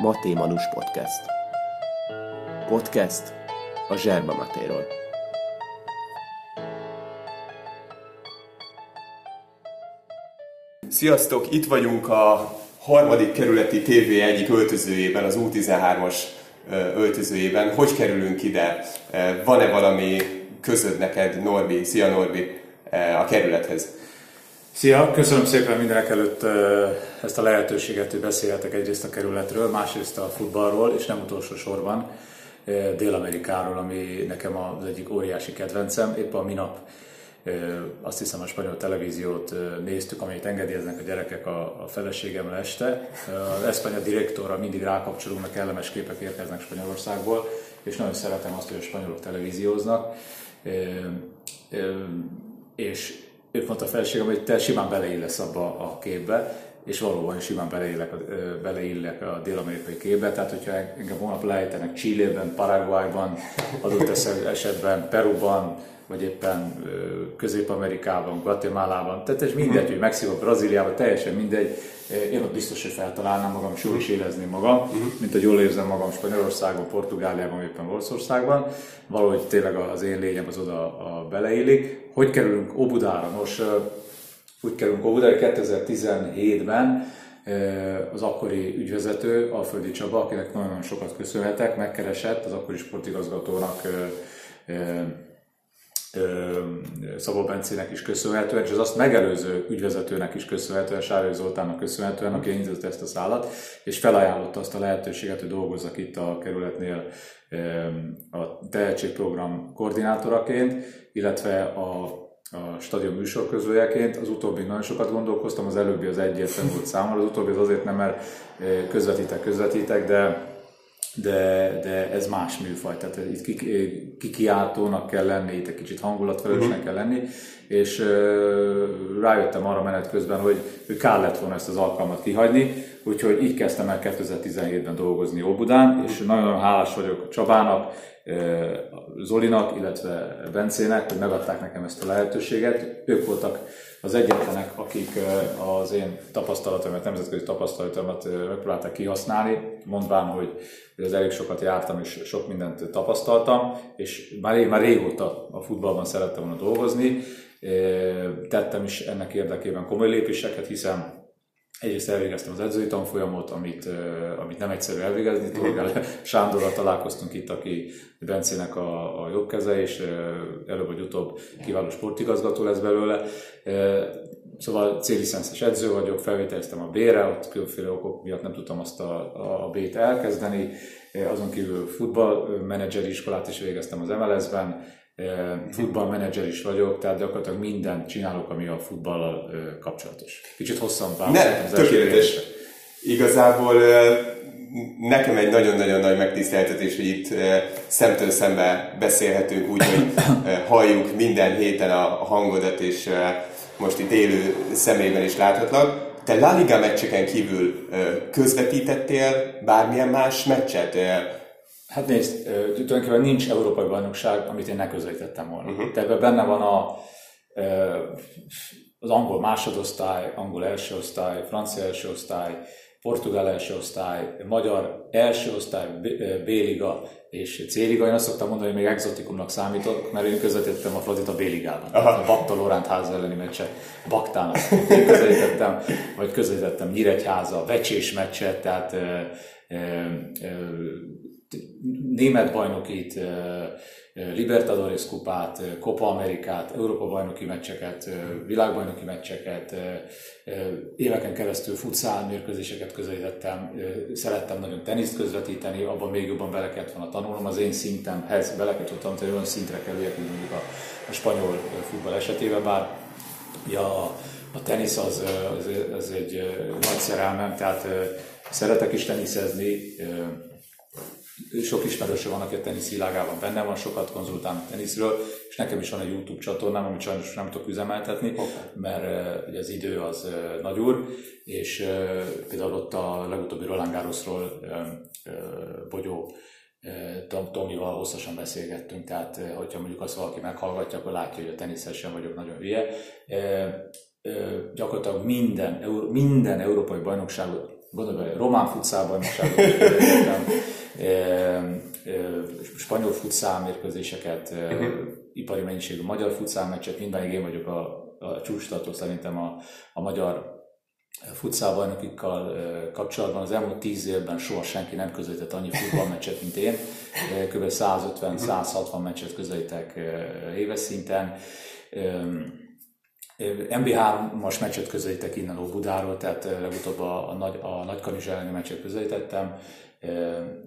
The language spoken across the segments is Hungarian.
Maté Manus Podcast. Podcast a Zserba Matéról. Sziasztok! Itt vagyunk a harmadik kerületi TV egyik öltözőjében, az U13-as öltözőjében. Hogy kerülünk ide? Van-e valami közöd neked, Norbi? Szia Norbi! A kerülethez. Szia, köszönöm szépen mindenek előtt ezt a lehetőséget, hogy beszélhetek egyrészt a kerületről, másrészt a futballról, és nem utolsó sorban Dél-Amerikáról, ami nekem az egyik óriási kedvencem. Épp a minap azt hiszem a spanyol televíziót néztük, amelyet engedélyeznek a gyerekek a, a feleségemmel este. Az Espanya direktorra mindig rákapcsolunk, mert kellemes képek érkeznek Spanyolországból, és nagyon szeretem azt, hogy a spanyolok televízióznak. És ők mondta a feleségem, hogy te simán beleillesz abba a képbe, és valóban simán beleillek, beleillek a dél-amerikai képbe, tehát hogyha engem holnap lejtenek Chile-ben, Paraguayban, adott esetben Peruban, vagy éppen Közép-Amerikában, Guatemalában, tehát ez mindegy, hogy Mexikó, Brazíliában, teljesen mindegy, én ott biztos, hogy feltalálnám magam, és jól is érezném magam, uh-huh. mint hogy jól érzem magam Spanyolországban, Portugáliában, éppen Olaszországban. Valahogy tényleg az én lényem az oda a beleillik. Hogy kerülünk Obudára? Nos, úgy kerülünk Obudára 2017-ben, az akkori ügyvezető, Alföldi Csaba, akinek nagyon-nagyon sokat köszönhetek, megkeresett az akkori sportigazgatónak Szabó Bencének is köszönhetően, és az azt megelőző ügyvezetőnek is köszönhetően, Sárai Zoltánnak köszönhetően, aki indított ezt a szállat, és felajánlotta azt a lehetőséget, hogy dolgozzak itt a kerületnél a tehetségprogram koordinátoraként, illetve a, a stadion műsorközőjeként. Az utóbbi nagyon sokat gondolkoztam, az előbbi az egyértelmű volt számomra, az utóbbi az azért nem, mert közvetítek, közvetítek, de de, de ez más műfaj, tehát itt kikiáltónak kell lenni, itt egy kicsit hangulatfelelősnek uh-huh. kell lenni, és uh, rájöttem arra menet közben, hogy, hogy kár lett volna ezt az alkalmat kihagyni, úgyhogy így kezdtem el 2017-ben dolgozni Óbudán, és nagyon hálás vagyok Csabának, Zolinak, illetve Bencének, hogy megadták nekem ezt a lehetőséget. Ők voltak az egyetlenek, akik az én tapasztalatomat, nemzetközi tapasztalatomat megpróbálták kihasználni, mondván, hogy az elég sokat jártam és sok mindent tapasztaltam, és már, már régóta a futballban szerettem volna dolgozni. Tettem is ennek érdekében komoly lépéseket, hiszen Egyrészt elvégeztem az edzői tanfolyamot, amit, amit nem egyszerű elvégezni. Torgál Sándorral találkoztunk itt, aki Bencének a, a jobb keze, és előbb vagy utóbb kiváló sportigazgató lesz belőle. Szóval célicenszes edző vagyok, felvételeztem a B-re, ott különféle okok miatt nem tudtam azt a, a B-t elkezdeni. Azon kívül futballmenedzseri iskolát is végeztem az MLS-ben, futballmenedzser is vagyok, tehát gyakorlatilag mindent csinálok, ami a futballal kapcsolatos. Kicsit hosszan választottam az tökéletes. Igazából nekem egy nagyon-nagyon nagy megtiszteltetés, hogy itt szemtől szembe beszélhetünk úgy, hogy halljuk minden héten a hangodat, és most itt élő szemében is láthatlak. Te La Liga meccseken kívül közvetítettél bármilyen más meccset? Hát nézd, tulajdonképpen nincs európai bajnokság, amit én ne közvetítettem volna. Uh-huh. Mhm. ebben benne van a, az angol másodosztály, angol első osztály, francia első osztály, portugál első osztály, magyar első osztály, B-liga és C-liga. Én azt szoktam mondani, hogy még exotikumnak számítok, mert én közvetítettem a Fradit a B-ligában. Aha. A Bakta Lorent ház elleni meccset Baktának közvetítettem, vagy közvetítettem Nyíregyháza, Vecsés meccset, tehát német bajnokit, Libertadores kupát, Copa Amerikát, Európa bajnoki meccseket, világbajnoki meccseket, éveken keresztül futszál mérkőzéseket közelítettem, szerettem nagyon teniszt közvetíteni, abban még jobban bele kellett volna tanulnom, az én szintemhez bele kellett volna tanulni, olyan szintre kerüljek, mint mondjuk a, a spanyol futball esetében, bár ja, a tenisz az, az, az egy nagy szerelmem, tehát szeretek is teniszezni, sok ismerőse van, aki a tenisz világában benne van, sokat konzultálnak teniszről, és nekem is van egy YouTube csatornám, amit sajnos nem tudok üzemeltetni, okay. mert ugye az idő az nagy úr, és például ott a legutóbbi Roland Garrosról Bogyó Tomival hosszasan beszélgettünk, tehát hogyha mondjuk azt valaki meghallgatja, akkor látja, hogy a teniszes sem vagyok nagyon hülye. Gyakorlatilag minden, minden európai bajnokságot gondolj bele, román futszában spanyol futszál mérkőzéseket, uh-huh. ipari mennyiségű magyar futszál meccset, mindenig én vagyok a, a csúcstartó szerintem a, a magyar futszálbajnokikkal kapcsolatban. Az elmúlt tíz évben soha senki nem közelített annyi futballmeccset, mint én. Kb. 150-160 meccset közelítek éves szinten. MB3-as meccset közelítek innen Óbudáról, tehát legutóbb a, a, nagy, a Nagykanizs elleni meccset közelítettem.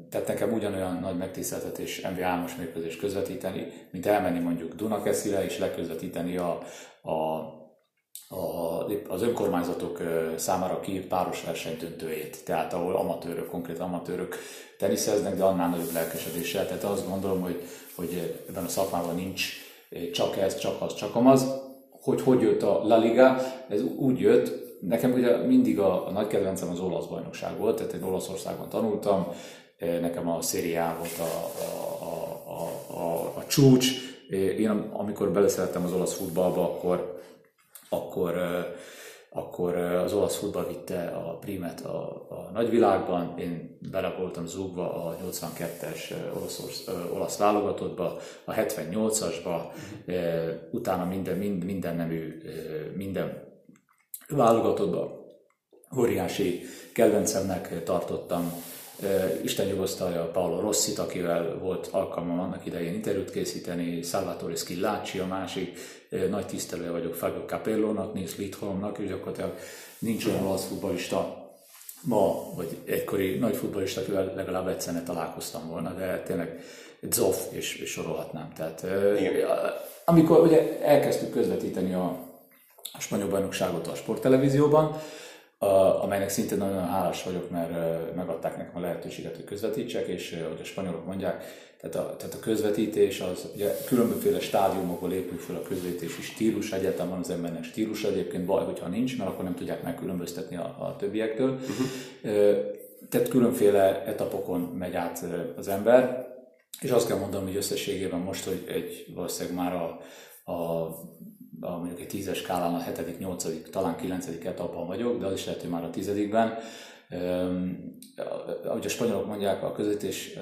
Tehát nekem ugyanolyan nagy megtiszteltetés MB3-as mérkőzést közvetíteni, mint elmenni mondjuk Dunakeszire és leközvetíteni a, a az önkormányzatok számára kiírt páros verseny döntőjét, tehát ahol amatőrök, konkrét amatőrök teniszeznek, de annál nagyobb lelkesedéssel. Tehát azt gondolom, hogy, hogy ebben a szakmában nincs csak ez, csak az, csak amaz. Hogy hogy jött a La Liga? Ez úgy jött, nekem ugye mindig a, a nagy kedvencem az olasz bajnokság volt, tehát én Olaszországban tanultam, nekem a szériá volt a, a, a, a, a, csúcs. Én amikor beleszerettem az olasz futballba, akkor akkor, akkor az olasz futball vitte a primet a, a nagyvilágban, én bele voltam zúgva a 82-es olasz, olasz válogatottba, a 78-asba, utána minden, minden, minden nemű, minden válogatottba óriási kedvencemnek tartottam Isten nyugosztalja Paolo Rossit, akivel volt alkalmam annak idején interjút készíteni, Salvatore Schillacci a másik, nagy tisztelője vagyok Fabio Capellónak, Nils Lidholmnak, és gyakorlatilag nincs olyan olasz futbolista ma, vagy egykori nagy futbolista, akivel legalább egyszer találkoztam volna, de tényleg Zoff, és, és sorolhatnám. Tehát, Igen. amikor ugye elkezdtük közvetíteni a, a spanyol bajnokságot a sporttelevízióban, amelynek szintén nagyon hálás vagyok, mert megadták nekem a lehetőséget, hogy közvetítsek, és hogy a spanyolok mondják, tehát a, tehát a közvetítés az ugye különböző stádiumokból épül fel a közvetítési stílus, egyáltalán van az embernek stílus, egyébként baj, hogyha nincs, mert akkor nem tudják megkülönböztetni a, a többiektől. Uh-huh. Tehát különféle etapokon megy át az ember, és azt kell mondanom, hogy összességében most, hogy egy valószínűleg már a, a a, mondjuk egy tízes skálán a hetedik, nyolcadik, talán kilencedik etapban vagyok, de az is lehet, hogy már a tizedikben. ahogy a spanyolok mondják, a közvetés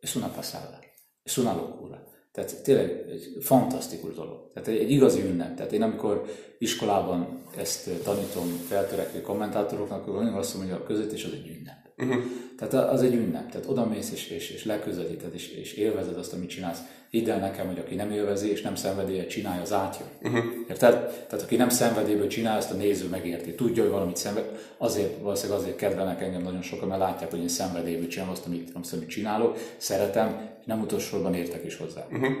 es una pasada, es una locura. Tehát tényleg egy fantasztikus dolog. Tehát egy, egy igazi ünnep. Tehát én amikor iskolában ezt tanítom feltörekvő kommentátoroknak, akkor azt mondom, hogy a közvetés az egy ünnep. Uh-huh. Tehát az egy ünnep. Tehát oda mész és, és, és leközvetíted, és, és élvezed azt, amit csinálsz. Hidd el nekem, hogy aki nem élvezi és nem szenvedélye csinálja, az átjön. Uh-huh. Érted? Tehát aki nem szenvedélyből csinál, ezt a néző megérti. Tudja, hogy valamit szenved. Azért, valószínűleg azért kedvelnek engem nagyon sokan, mert látják, hogy én szenvedélyből csinálom azt, amit, amit csinálok, szeretem, és nem utolsóban értek is hozzá. Uh-huh.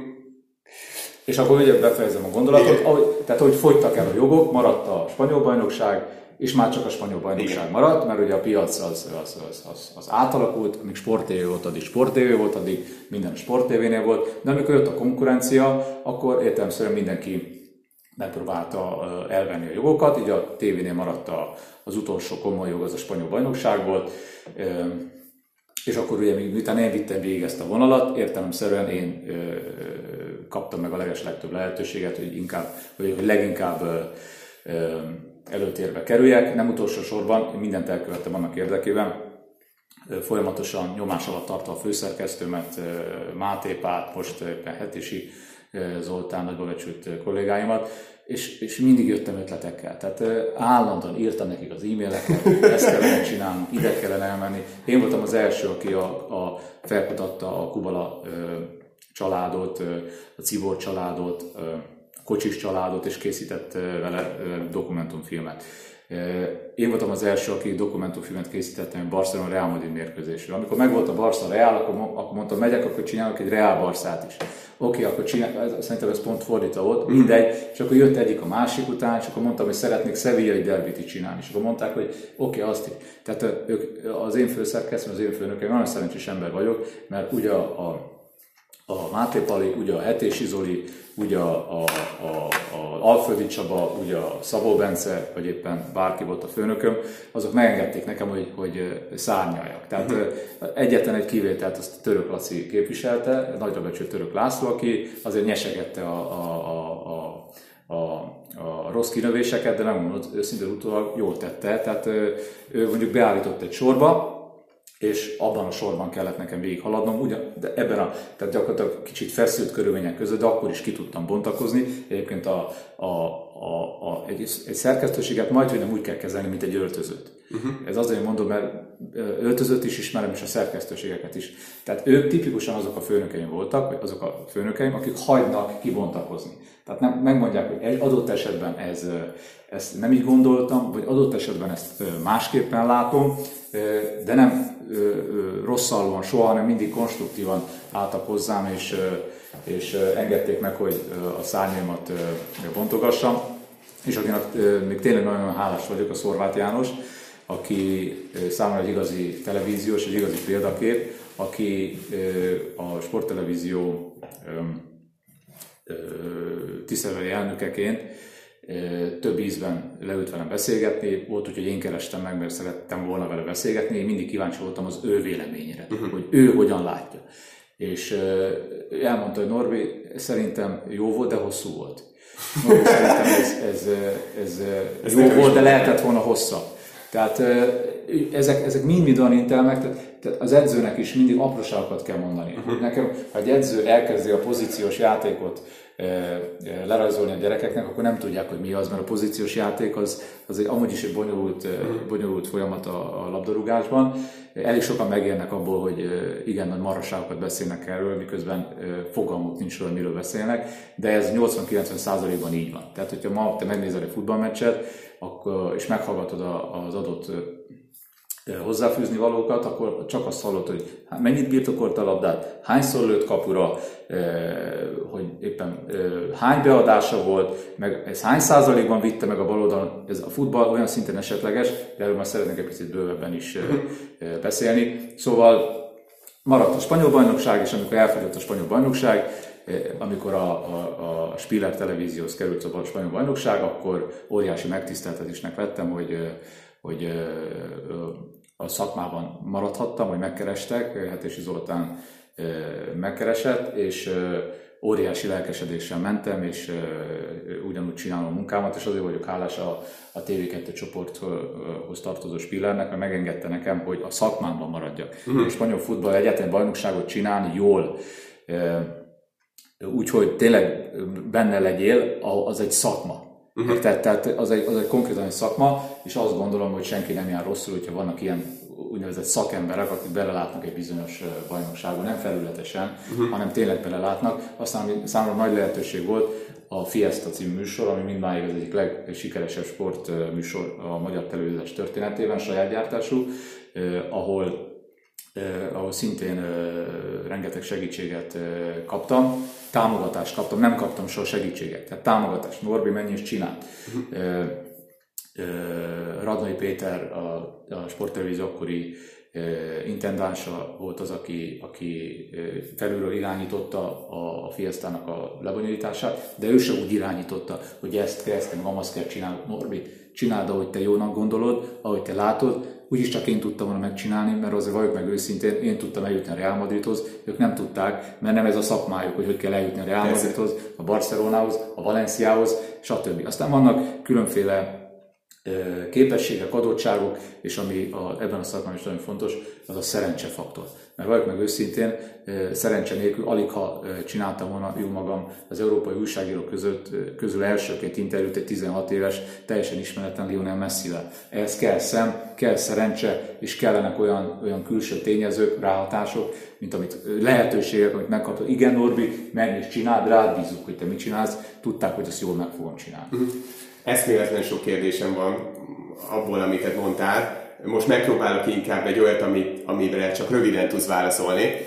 És akkor ugye befejezem a gondolatot, ahogy, tehát hogy fogytak el a jogok, maradt a spanyol bajnokság, és már csak a spanyol bajnokság maradt, mert ugye a piac az, az, az, az, az átalakult, amíg sportévé volt, addig sportévé volt, addig minden a sportévénél volt, de amikor jött a konkurencia, akkor értelemszerűen mindenki megpróbálta elvenni a jogokat, így a tévénél maradt az utolsó komoly jog, az a spanyol bajnokság volt, és akkor ugye miután én vittem végig ezt a vonalat, értelemszerűen én kaptam meg a leges legtöbb lehetőséget, hogy inkább, hogy leginkább előtérbe kerüljek. Nem utolsó sorban én mindent elkövettem annak érdekében, folyamatosan nyomás alatt tartva a főszerkesztőmet, Máté Pát, most Hetisi Zoltán, nagyba becsült kollégáimat, és, és mindig jöttem ötletekkel. Tehát állandóan írtam nekik az e-maileket, ezt kellene csinálni, ide kellene elmenni. Én voltam az első, aki a, a felkutatta a Kubala családot, a Cibor családot, kocsis családot, és készített vele dokumentumfilmet. Én voltam az első, aki dokumentumfilmet készítettem Barcelona Real Madrid mérkőzésről. Amikor megvolt a Barca Real, akkor, akkor mondtam, megyek, akkor csinálok egy Real Barszát is. Oké, okay, akkor csinál, szerintem ez pont fordítva volt, mindegy, és akkor jött egyik a másik után, és akkor mondtam, hogy szeretnék szevillai derbit is csinálni, és akkor mondták, hogy oké, okay, azt is. Tehát ők, az én főszerkesztőm, az én főnökem, nagyon szerencsés ember vagyok, mert ugye a, a a Máté Pali, ugye a Hetési Zoli, ugye a, a, a, a Alföldi Csaba, ugye a Szabó Bence, vagy éppen bárki volt a főnököm, azok megengedték nekem, hogy, hogy szárnyaljak. Tehát uh-huh. egyetlen egy kivételt azt a Török Laci képviselte, nagyra becsült Török László, aki azért nyesegette a, a, a, a a, a rossz kinövéseket, de megmondod, őszintén utólag jól tette. Tehát ő mondjuk beállított egy sorba, és abban a sorban kellett nekem végighaladnom, ugyan, de ebben a, tehát gyakorlatilag kicsit feszült körülmények között, de akkor is ki tudtam bontakozni. Egyébként a, a, a, a, egy, egy szerkesztőséget majd, hogy nem úgy kell kezelni, mint egy öltözőt. Uh-huh. Ez azért mondom, mert öltözött is ismerem, és a szerkesztőségeket is. Tehát ők tipikusan azok a főnökeim voltak, vagy azok a főnökeim, akik hagynak kibontakozni. Tehát nem, megmondják, hogy egy adott esetben ez, ezt nem így gondoltam, vagy adott esetben ezt másképpen látom, de nem rosszalóan soha, hanem mindig konstruktívan álltak hozzám, és, és engedték meg, hogy a szárnyaimat bontogassam. És akinek még tényleg nagyon hálás vagyok, a Szorvát János, aki számomra egy igazi televíziós, egy igazi példakép, aki a sporttelevízió tisztelői elnökeként több ízben leült velem beszélgetni, volt úgy, hogy én kerestem meg, mert szerettem volna vele beszélgetni, én mindig kíváncsi voltam az ő véleményére, uh-huh. hogy ő hogyan látja. És elmondta, hogy Norbi, szerintem jó volt, de hosszú volt. Norbi, szerintem ez, ez, ez, ez jó volt, de lehetett volna hosszabb. Tehát ezek, ezek mind-mind olyan intelmek, tehát, tehát az edzőnek is mindig apróságokat kell mondani. Uh-huh. Nekem, ha egy edző elkezdi a pozíciós játékot lerajzolni a gyerekeknek, akkor nem tudják, hogy mi az, mert a pozíciós játék az, az egy, amúgy is egy bonyolult, uh-huh. bonyolult folyamat a, a labdarúgásban. Elég sokan megérnek abból, hogy igen nagy maraságokat beszélnek erről, miközben fogalmuk nincs róla, miről beszélnek, de ez 80-90%-ban így van. Tehát, hogyha ma te megnézel egy futballmeccset, akkor, és meghallgatod az adott hozzáfűzni valókat, akkor csak azt hallod, hogy mennyit birtokolt a labdát, hányszor lőtt kapura, hogy éppen hány beadása volt, meg ez hány százalékban vitte meg a bal oldalon. Ez a futball olyan szinten esetleges, de erről már szeretnék egy picit bővebben is beszélni. Szóval maradt a spanyol bajnokság, és amikor elfogyott a spanyol bajnokság, amikor a, a, a Spiller televízióhoz került a spanyol bajnokság, akkor óriási megtiszteltetésnek vettem, hogy, hogy a szakmában maradhattam, hogy megkerestek, Hetesi Zoltán megkeresett, és óriási lelkesedéssel mentem, és ugyanúgy csinálom a munkámat, és azért vagyok hálás a, a TV2 csoporthoz tartozó Spillernek, mert megengedte nekem, hogy a szakmámban maradjak. Uh-huh. A spanyol futball egyetlen bajnokságot csinálni jól, úgyhogy tényleg benne legyél, az egy szakma. Uh-huh. Tehát, tehát az, egy, az egy konkrétan egy szakma, és azt gondolom, hogy senki nem jár rosszul, hogyha vannak ilyen úgynevezett szakemberek, akik belelátnak egy bizonyos bajnokságban, nem felületesen, uh-huh. hanem tényleg belelátnak. Aztán ami számomra nagy lehetőség volt, a Fiesta című műsor, ami mindmáig az egyik legsikeresebb sportműsor a magyar televíziós történetében, saját gyártású, ahol ahol szintén rengeteg segítséget kaptam, támogatást kaptam, nem kaptam soha segítséget, tehát támogatást, Norbi mennyi is csinált. Uh-huh. Eh, Radnai Péter, a, a sporttelevízió akkori intendánsa volt az, aki, aki felülről irányította a, a Fiestának a lebonyolítását, de ő sem úgy irányította, hogy ezt kell, ezt kell, azt kell csinálni. Norbi, csináld, ahogy te jónak gondolod, ahogy te látod, úgyis csak én tudtam volna megcsinálni, mert azért vagyok meg őszintén, én tudtam eljutni a Real Madridhoz, ők nem tudták, mert nem ez a szakmájuk, hogy hogy kell eljutni a Real Madridhoz, a Barcelonához, a Valenciához, stb. Aztán vannak különféle képességek, adottságok, és ami a, ebben a szakmában is nagyon fontos, az a szerencsefaktor. Mert vagyok meg őszintén, szerencse nélkül alig ha csináltam volna jó magam az európai újságírók között, közül elsőként interjút egy 16 éves, teljesen ismeretlen Lionel Messi-vel. Ehhez kell szem, kell szerencse, és kellenek olyan, olyan külső tényezők, ráhatások, mint amit lehetőségek, amit megkaptad. Igen, Norbi, menj és csináld, rád bízunk, hogy te mit csinálsz, tudták, hogy ezt jól meg fogom csinálni. Uh-huh eszméletlen sok kérdésem van abból, amiket mondtál. Most megpróbálok inkább egy olyat, amit, amire csak röviden tudsz válaszolni.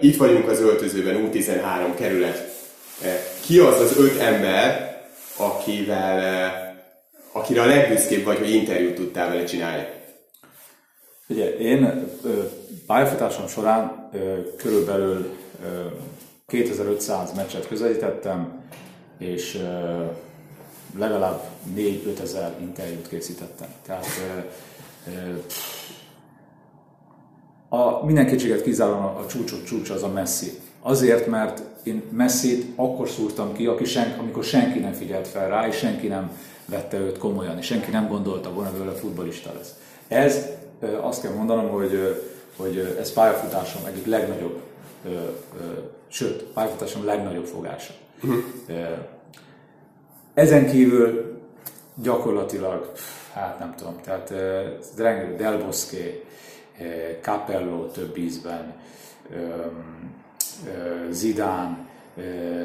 Itt vagyunk az öltözőben, U13 kerület. Ki az az öt ember, akivel, akire a legbüszkébb vagy, hogy interjút tudtál vele csinálni? Ugye, én pályafutásom során körülbelül 2500 meccset közelítettem, és legalább 4-5 ezer interjút készítettem. Tehát a, minden kétséget kizáróan a, a csúcsok csúcsa az a Messi, Azért, mert én messzét akkor szúrtam ki, aki sen, amikor senki nem figyelt fel rá, és senki nem vette őt komolyan, és senki nem gondolta volna, hogy ő futbolista lesz. Ez azt kell mondanom, hogy, hogy ez pályafutásom egyik legnagyobb, sőt, pályafutásom legnagyobb fogása. Uh-huh. Ezen kívül gyakorlatilag, hát nem tudom, tehát rengeteg Del Bosque, Capello több ízben, Zidane,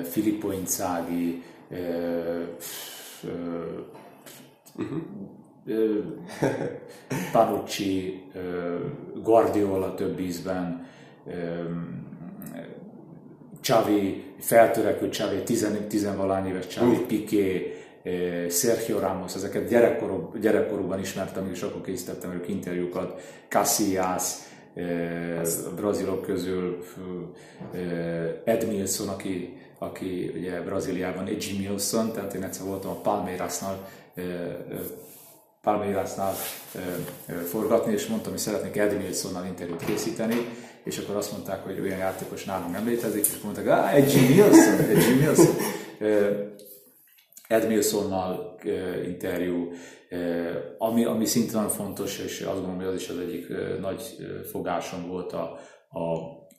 Filippo Inzaghi, uh-huh. Panucci, Guardiola több ízben, Xavi, feltörekvő Xavi, tizenvalány éves Xavi, uh. Piqué, Sergio Ramos, ezeket gyerekkorú, gyerekkorúban ismertem, és akkor készítettem ők interjúkat, Casillas, a brazilok közül Ed Milson, aki, aki ugye Brazíliában Edgy Milson, tehát én egyszer voltam a Palmeirasnál, Palmeirasnál forgatni, és mondtam, hogy szeretnék Ed Milsonnal interjút készíteni, és akkor azt mondták, hogy olyan játékos nálunk nem létezik, és mondták, ah, Edgy Milson, Edgy Milson. Ed Milsonnal interjú, ami, ami szintén nagyon fontos, és azt gondolom, hogy az is az egyik nagy fogásom volt a, a,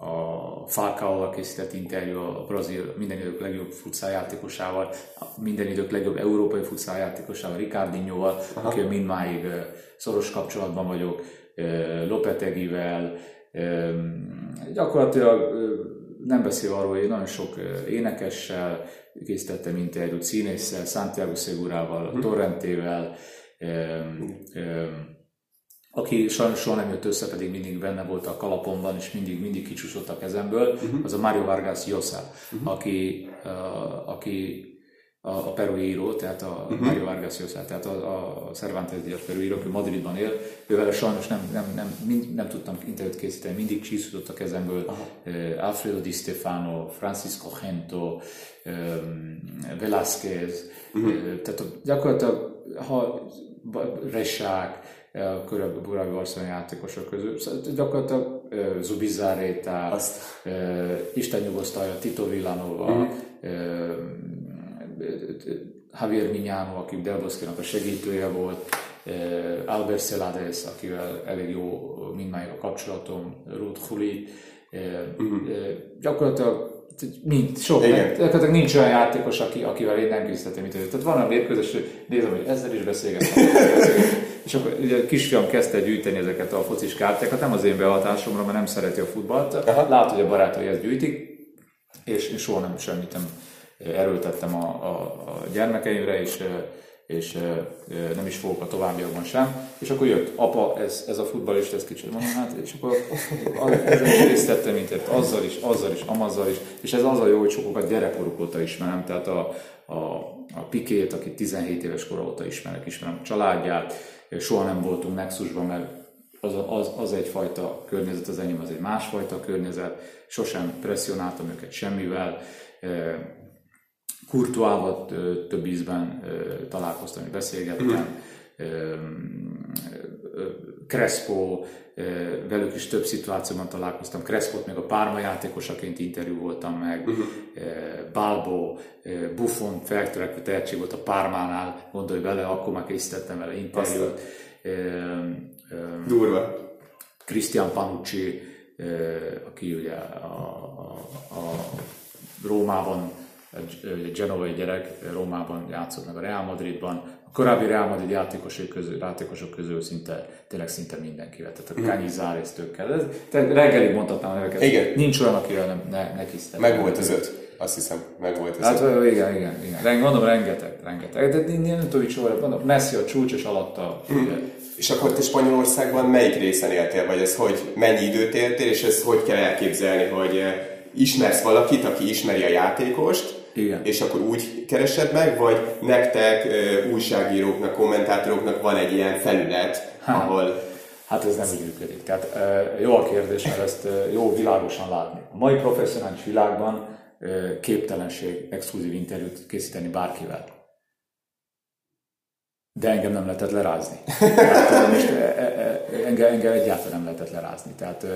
a Falcao-val készített interjú, a brazil minden idők legjobb futszáljátékosával, minden idők legjobb európai futszáljátékosával, Ricardinho-val, aki mindmáig szoros kapcsolatban vagyok, Lopetegivel, gyakorlatilag nem beszél arról, hogy nagyon sok énekessel készítettem interjút, színésszel, Santiago Segurával, hmm. Torrentével, aki sajnos soha nem jött össze, pedig mindig benne volt a kalapomban, és mindig, mindig kicsúszott a kezemből, uh-huh. az a Mario Vargas Llosa, uh-huh. aki, uh, aki a, a perui író, tehát a uh-huh. Mario Vargas Llosa, tehát a, a Cervantes Díaz perui író, aki Madridban él, ővel sajnos nem, nem, nem, mind, nem tudtam interjút készíteni, mindig csísződött a kezemből uh-huh. Alfredo Di Stefano, Francisco Gento, um, Velázquez, uh-huh. tehát gyakorlatilag ha Resák, a korábbi Barcelona játékosok közül. Szóval gyakorlatilag uh. Uh, Isten nyugosztalja, Tito Villanova, mm. uh, Javier Mignano, aki Delboszkinak a segítője volt, Albert Celades, akivel elég jó mindmáig a kapcsolatom, Ruth Huli, uh, mm. uh, gyakorlatilag mind, sok, tehát nincs olyan játékos, aki, akivel én nem készítettem mit Tehát van a mérkőzés, nézem, hogy ezzel is beszélgetem, és akkor ugye a kisfiam kezdte gyűjteni ezeket a focis kártyákat, nem az én behatásomra, mert nem szereti a futballt. Aha. Lát, hogy a barátai ezt gyűjtik, és én soha nem semmit nem erőltettem a, a, a gyermekeimre, és és nem is fogok a továbbiakban sem. És akkor jött, apa, ez, ez a futballista, ez kicsit mondom, hát, és akkor ezen is részt tettem, mint ért, azzal is, azzal is, amazzal is, és ez az a jó, hogy sokokat gyerekkoruk óta ismerem, tehát a, a, a Pikét, akit 17 éves kor óta ismerek, ismerem a családját, soha nem voltunk Nexusban, mert az, az, az egyfajta környezet, az enyém az egy másfajta környezet, sosem presszionáltam őket semmivel, Kurtuával több ízben találkoztam, beszélgettem, Crespo, velük is több szituációban találkoztam. Crespot még a Párma játékosaként interjú voltam meg, uh-huh. Balbo, Buffon feltörekvő tehetség volt a Pármánál, gondolj bele, akkor már készítettem vele interjút. Durva. Christian Panucci, aki ugye a, a, a Rómában genovai gyerek Rómában játszott meg a Real Madridban, a korábbi Real Madrid játékosok közül, játékosok közül szinte, tényleg szinte mindenkivel, tehát a mm. Kanyi Záreztőkkel. Ez, tehát reggelig mondhatnám a neveket. Igen. Nincs olyan, akivel nem, ne, ne kisztem. Meg volt az öt. Azt hiszem, meg volt az Hát igen, igen, igen. Mondom, rengeteg, rengeteg. De nem tudom, hogy soha, mondom, Messi a csúcs és alatta. Mm. És akkor te Spanyolországban melyik részen éltél, vagy ez hogy mennyi időt éltél, és ez hogy kell elképzelni, hogy ismersz valakit, aki ismeri a játékost, igen. és akkor úgy keresed meg, vagy nektek, újságíróknak, kommentátoroknak van egy ilyen felület, hát, ahol... Hát ez nem úgy működik. Tehát jó a kérdés, mert ezt jó világosan látni. A mai professzionális világban képtelenség exkluzív interjút készíteni bárkivel. De engem nem lehetett lerázni. Tehát, most engem, engem egyáltalán nem lehetett lerázni. Tehát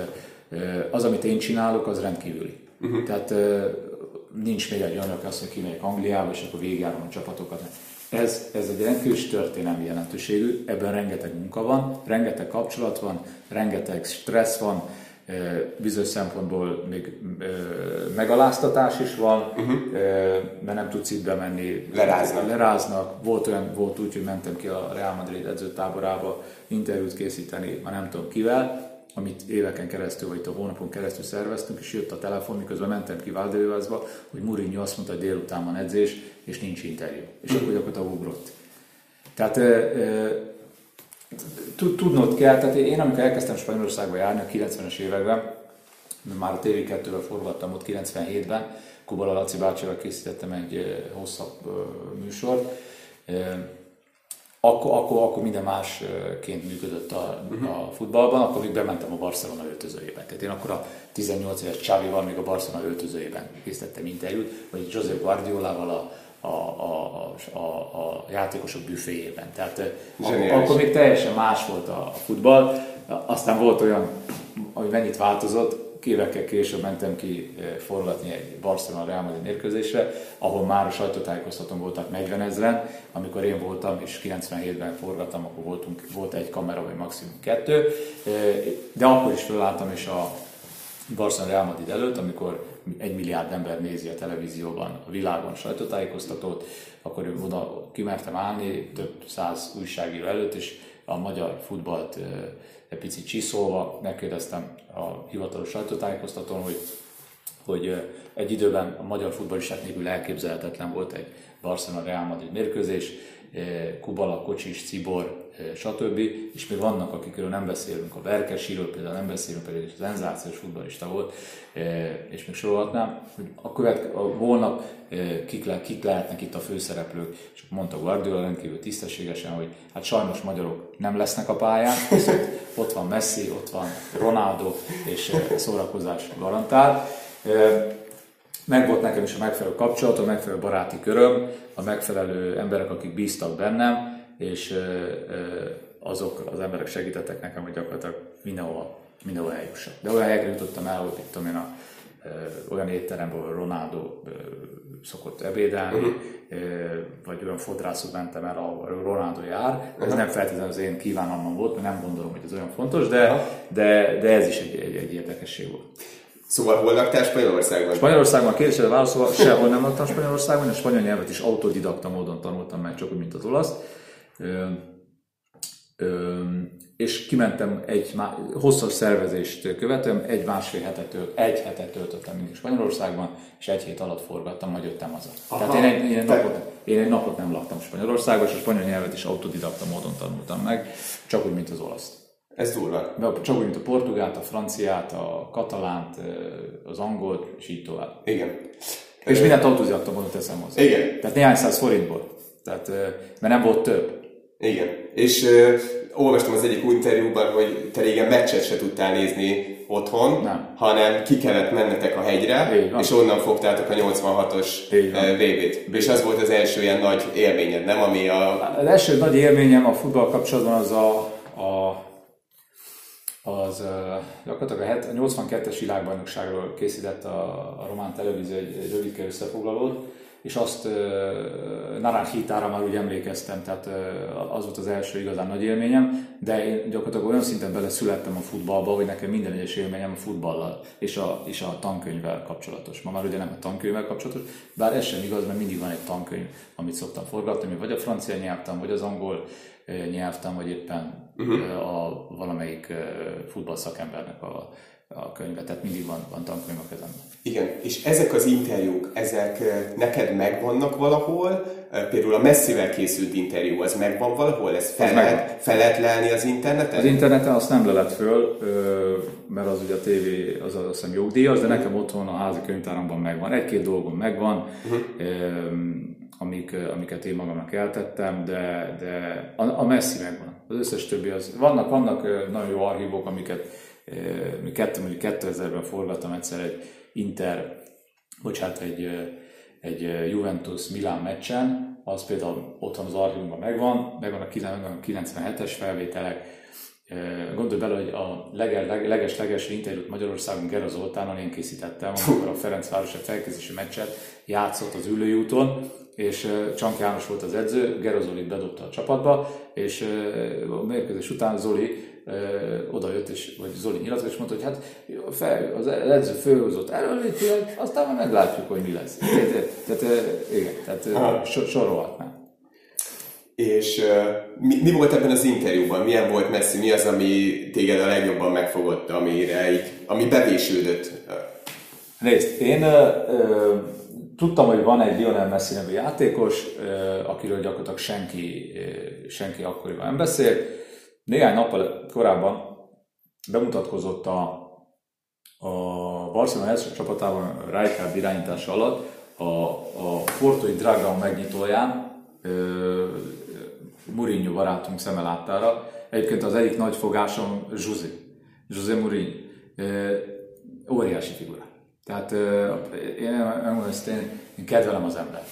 az, amit én csinálok, az rendkívüli Uh-huh. Tehát nincs még egy anyag, azt, hogy kimegyek Angliába, és akkor végigjárom a csapatokat. Ez, ez egy rendkívül történelmi jelentőségű, ebben rengeteg munka van, rengeteg kapcsolat van, rengeteg stressz van, bizonyos szempontból még megaláztatás is van, uh-huh. mert nem tudsz itt bemenni. Leráznak. Leráznak. Volt olyan, volt úgy, hogy mentem ki a Real Madrid edzőtáborába interjút készíteni, már nem tudom kivel, amit éveken keresztül, vagy a hónapon keresztül szerveztünk, és jött a telefon, miközben mentem ki Valdevázba, hogy Mourinho azt mondta, hogy délután van edzés, és nincs interjú. És akkor gyakorlatilag ugrott. Tehát tudnod kell, tehát én amikor elkezdtem Spanyolországba járni a 90-es években, már a TV2-ről forgattam ott 97-ben, Kubala Laci bácsival készítettem egy hosszabb műsort, akkor, akkor, akkor minden másként működött a, uh-huh. a futballban, akkor még bementem a Barcelona öltözőjébe. Tehát én akkor a 18 éves Csávival még a Barcelona öltözőjében készítettem interjút, vagy José Guardiolával a, a, a, a, a játékosok büféjében. Tehát akkor, akkor még teljesen más volt a futball. Aztán volt olyan, hogy mennyit változott, évekkel később mentem ki eh, forgatni egy Barcelona Real Madrid mérkőzésre, ahol már a sajtótájékoztatón voltak 40 ezeren, amikor én voltam, és 97-ben forgattam, akkor voltunk, volt egy kamera, vagy maximum kettő, eh, de akkor is fölálltam, és a Barcelona Real Madrid előtt, amikor egy milliárd ember nézi a televízióban, a világon a sajtótájékoztatót, akkor oda kimertem állni több száz újságíró előtt, és a magyar futballt egy picit csiszolva, megkérdeztem a hivatalos sajtótájékoztatón, hogy, hogy egy időben a magyar futballisták nélkül elképzelhetetlen volt egy Barcelona Real Madrid mérkőzés, Kubala, Kocsis, Cibor, stb. És még vannak, akikről nem beszélünk, a Berkesiről például nem beszélünk, pedig egy szenzációs futballista volt, és még sorolhatnám, hogy a, követ, a kik, le, kik lehetnek itt a főszereplők, és mondta Guardiola rendkívül tisztességesen, hogy hát sajnos magyarok nem lesznek a pályán, viszont ott van Messi, ott van Ronaldo, és szórakozás garantál. Meg volt nekem is a megfelelő kapcsolat, a megfelelő baráti köröm, a megfelelő emberek, akik bíztak bennem, és azok az emberek segítettek nekem, hogy gyakorlatilag mindenhol, mindenhol eljussak. De olyan helyekre jutottam el, hogy itt tudom én a, olyan étteremben, ahol Ronaldo szokott ebédelni, uh-huh. vagy olyan fodrászok mentem el, ahol Ronaldo jár. Ez uh-huh. nem feltétlenül az én kívánalmam volt, mert nem gondolom, hogy ez olyan fontos, de, de, de ez is egy, egy, egy érdekesség volt. Szóval hol laktál Spanyolországban? Spanyolországban, a kérdésre válaszolva, sehol nem laktam Spanyolországban, a spanyol nyelvet is autodidakta módon tanultam meg, csak úgy, mint az olasz. Ö, ö, és kimentem egy má, hosszas szervezést követően, egy másfél hetet, tölt, egy hetet töltöttem mindig Spanyolországban, és egy hét alatt forgattam, majd jöttem haza. Aha, Tehát én egy, én, egy napot, én egy napot nem laktam Spanyolországban, és a spanyol nyelvet is autodidakta módon tanultam meg, csak úgy, mint az olaszt. Ez durva. De csak úgy, mint a portugált, a franciát, a katalánt, az angolt, és így tovább. Igen. És mindent autóziakta módon teszem hozzá. Igen. Tehát néhány száz forintból. Tehát, mert nem volt több. Igen. És uh, olvastam az egyik interjúban, hogy te régen meccset se tudtál nézni otthon, nem. hanem ki kellett mennetek a hegyre, és onnan fogtátok a 86-os VB-t. És az volt az első ilyen nagy élményed, nem? Ami a... Az első nagy élményem a futball kapcsolatban az a, a az gyakorlatilag a 82-es világbajnokságról készített a, a román televízió egy, egy rövidke összefoglalót, és azt Naranjitára már úgy emlékeztem, tehát az volt az első igazán nagy élményem, de én gyakorlatilag olyan szinten bele születtem a futballba, hogy nekem minden egyes élményem a futballal és a, és a tankönyvvel kapcsolatos. Ma már ugye nem a tankönyvvel kapcsolatos, bár ez sem igaz, mert mindig van egy tankönyv, amit szoktam forgatni, vagy a francia nyelvtan, vagy az angol nyelvtan, vagy éppen uh-huh. a valamelyik futball szakembernek a, a könyve, tehát mindig van, van tankönyv a kezemben. Igen, és ezek az interjúk, ezek neked megvannak valahol? Például a messzivel készült interjú, az megvan valahol? Ez fel, lehet, fel lehet leelni az interneten? Az interneten azt nem lehet föl, mert az ugye a tévé az azt hiszem jogdíjas, de nekem otthon a házi könyvtáramban megvan. Egy-két dolgom megvan, uh-huh. Amik, amiket én magamnak eltettem, de, de a, a messzi megvan. Az összes többi az. Vannak, vannak nagyon jó archívok, amiket mi kettő, mondjuk 2000-ben forgattam egyszer egy Inter, bocsánat, egy, egy Juventus Milán meccsen, az például otthon az archívumban megvan, megvan a 97-es felvételek, Gondolj bele, hogy a leges-leges interjút Magyarországon Gera Zoltánnal én készítettem, amikor a Ferencváros felkészítési meccset játszott az ülői úton, és Csank János volt az edző, Gera Zoli bedobta a csapatba, és a mérkőzés után Zoli oda jött, és, vagy Zoli nyilatkozott, és mondta, hogy hát fel, az edző főhozott előlítően, aztán már meglátjuk, hogy mi lesz. Tehát, igen, tehát sorolhatnám. És uh, mi, mi volt ebben az interjúban? Milyen volt Messi? Mi az, ami téged a legjobban megfogott, amire így, ami bevésődött? Nézd, én uh, tudtam, hogy van egy Lionel Messi nevű játékos, akiről gyakorlatilag senki, senki akkoriban nem beszélt. Néhány nappal korábban bemutatkozott a, a Barcelona első csapatában Rijkaard irányítása alatt a, a Porto Dragon megnyitóján, Mourinho barátunk szeme láttára. Egyébként az egyik nagy fogásom José. José Mourinho. Óriási figura. Tehát én, én, én, én kedvelem az embert.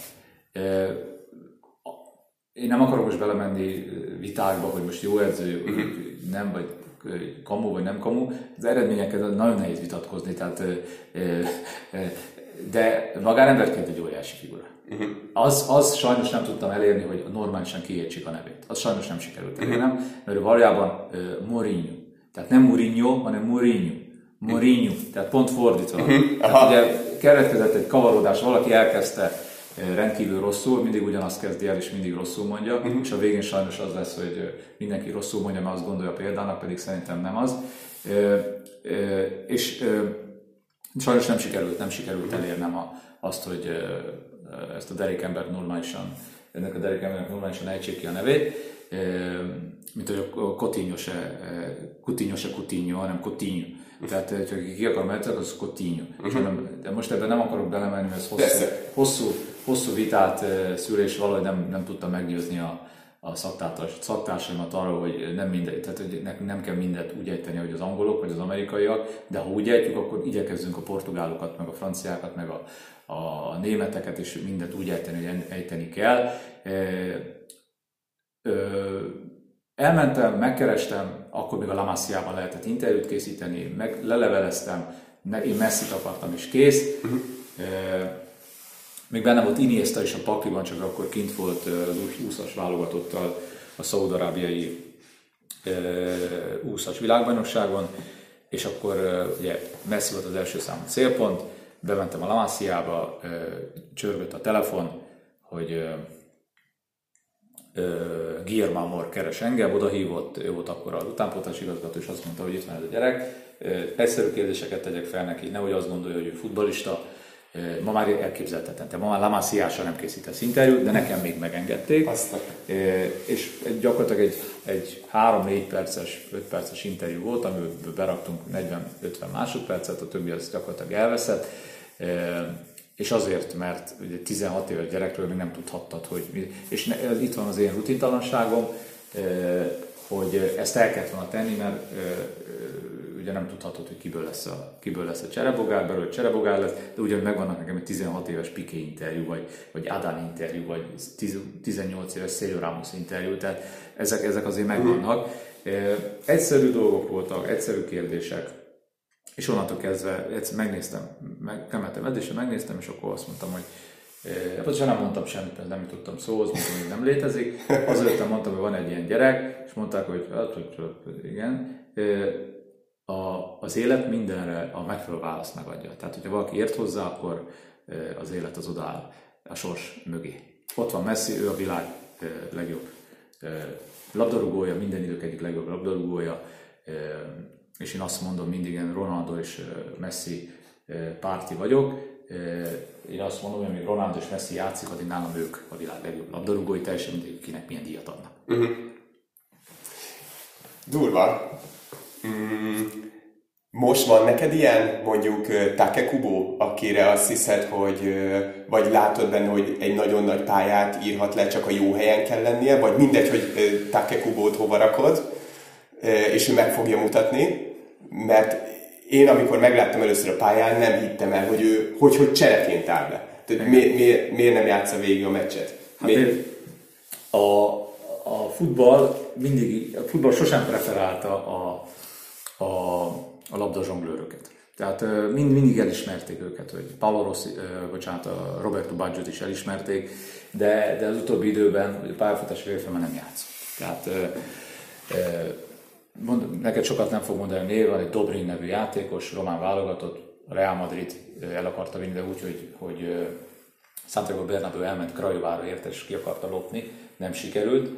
Én nem akarok most belemenni vitákba, hogy most jó edző, uh-huh. nem, vagy kamu, vagy nem kamu. Az eredményeket nagyon nehéz vitatkozni, tehát, de magáremberként egy óriási figura. Uh-huh. Az, az sajnos nem tudtam elérni, hogy normálisan kiértsék a nevét. Az sajnos nem sikerült elérnem, uh-huh. mert valójában uh, Mourinho. Tehát nem Mourinho, hanem Mourinho. Mourinho, uh-huh. tehát pont fordítva. Uh-huh. Tehát ugye keretkezett egy kavarodás, valaki elkezdte rendkívül rosszul, mindig ugyanazt kezdi el, és mindig rosszul mondja, uh-huh. és a végén sajnos az lesz, hogy mindenki rosszul mondja, mert azt gondolja példának, pedig szerintem nem az. És sajnos nem sikerült, nem sikerült elérnem a, azt, hogy ezt a derékembert normálisan, ennek a derékembernek normálisan ejtsék ki a nevét, mint hogy a Coutinho se, Coutinho se Coutinho, hanem Coutinho. Tehát, hogyha ki akar menni, az Coutinho. Uh-huh. De most ebben nem akarok belemenni, mert ez hosszú, hosszú, hosszú vitát szül, és valahogy nem, nem tudtam meggyőzni a, a szaktársaimat arról, hogy nem, mindegy, tehát, hogy nem kell mindent úgy ejteni, hogy az angolok vagy az amerikaiak, de ha úgy ejtjük, akkor igyekezzünk a portugálokat, meg a franciákat, meg a, a németeket is mindent úgy ejteni, hogy ejteni kell. Elmentem, megkerestem, akkor még a Lamassia-ban lehetett interjút készíteni, meg leleveleztem, én messzit akartam és kész. Uh-huh. Még benne volt Iniesta is a pakliban, csak akkor kint volt az 20-as válogatottal a szaudarábiai 20-as világbajnokságon, és akkor ugye Messi volt az első számú célpont, bementem a Lamáciába, csörgött a telefon, hogy Guillermo Mor keres engem, oda hívott, ő volt akkor az utánpótlás igazgató, és azt mondta, hogy itt van ez a gyerek. Egyszerű kérdéseket tegyek fel neki, nehogy azt gondolja, hogy ő futbalista, Ma már elképzelhetetlen. Te ma már Lamáciással nem készítesz interjút, de nekem még megengedték. Aztán. És gyakorlatilag egy, egy 3-4 perces, 5 perces interjú volt, amiből beraktunk 40-50 másodpercet, a többi az gyakorlatilag elveszett. És azért, mert ugye 16 éves gyerekről még nem tudhattad, hogy mi, és ne, itt van az én rutintalanságom, hogy ezt el kellett volna tenni, mert ugye nem tudhatod, hogy kiből lesz a, kiből lesz a cserebogár, belőle cserebogár lesz, de ugyan megvannak nekem egy 16 éves Piqué interjú, vagy, vagy Adán interjú, vagy 18 éves Sergio Ramos interjú, tehát ezek, ezek azért megvannak. Egyszerű dolgok voltak, egyszerű kérdések, és onnantól kezdve egyszer megnéztem, meg, kemeltem edzésre, megnéztem, és akkor azt mondtam, hogy Pontosan nem mondtam semmit, mert nem tudtam szó, azt mondtam, hogy nem létezik. Azért mondtam, hogy van egy ilyen gyerek, és mondták, hogy hát, hogy igen a, az élet mindenre a megfelelő választ megadja. Tehát, hogyha valaki ért hozzá, akkor az élet az odaáll a sors mögé. Ott van Messi, ő a világ legjobb labdarúgója, minden idők egyik legjobb labdarúgója, és én azt mondom mindig, én Ronaldo és Messi párti vagyok. Én azt mondom, hogy még Ronaldo és Messi játszik, addig nálam ők a világ legjobb labdarúgói, teljesen mindegy, kinek milyen díjat adnak. Uh-huh. Durva. Mm, most van neked ilyen, mondjuk Takekubo, akire azt hiszed, hogy vagy látod benne, hogy egy nagyon nagy pályát írhat le, csak a jó helyen kell lennie, vagy mindegy, hogy Takekubót hova rakod, és ő meg fogja mutatni, mert én, amikor megláttam először a pályán, nem hittem el, hogy ő hogy, hogy csereként áll be. Tehát miért, miért, miért nem játsza végig a meccset? Hát a, a futball mindig, a futball sosem preferálta a, a, a labdazsonglőröket. Tehát mind, mindig elismerték őket, hogy Paolo Rossi, bocsánat, a Roberto Baggio is elismerték, de, de az utóbbi időben a pályafutás végén nem játszott. Tehát mond, neked sokat nem fog mondani a név, van egy Dobrin nevű játékos, román válogatott, Real Madrid el akarta vinni, de úgy, hogy, hogy Santiago Bernabeu elment Krajovára érte, és ki akarta lopni, nem sikerült.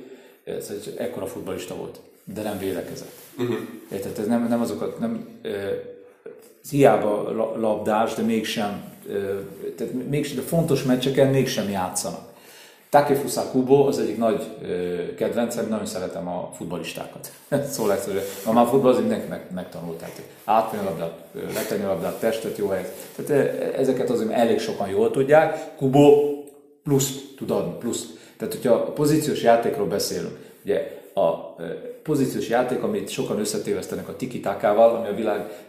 Ez egy ekkora futbalista volt, de nem védekezett. Uh-huh. Érted? Ez nem, nem azokat, nem, ez hiába labdás, de mégsem, tehát mégsem, de fontos meccseken mégsem játszanak. Takefusa Kubo az egyik nagy kedvencem, nagyon szeretem a futbalistákat. Szól egyszerűen. Ma már futball az mindenki meg, megtanult. Tehát átvenni a labdát, letenni a labdát, testet jó helyet. Tehát ezeket azért elég sokan jól tudják. Kubo plusz tud adni, plusz. Tehát, hogyha a pozíciós játékról beszélünk, ugye a pozíciós játék, amit sokan összetévesztenek a tikitákával, ami a világ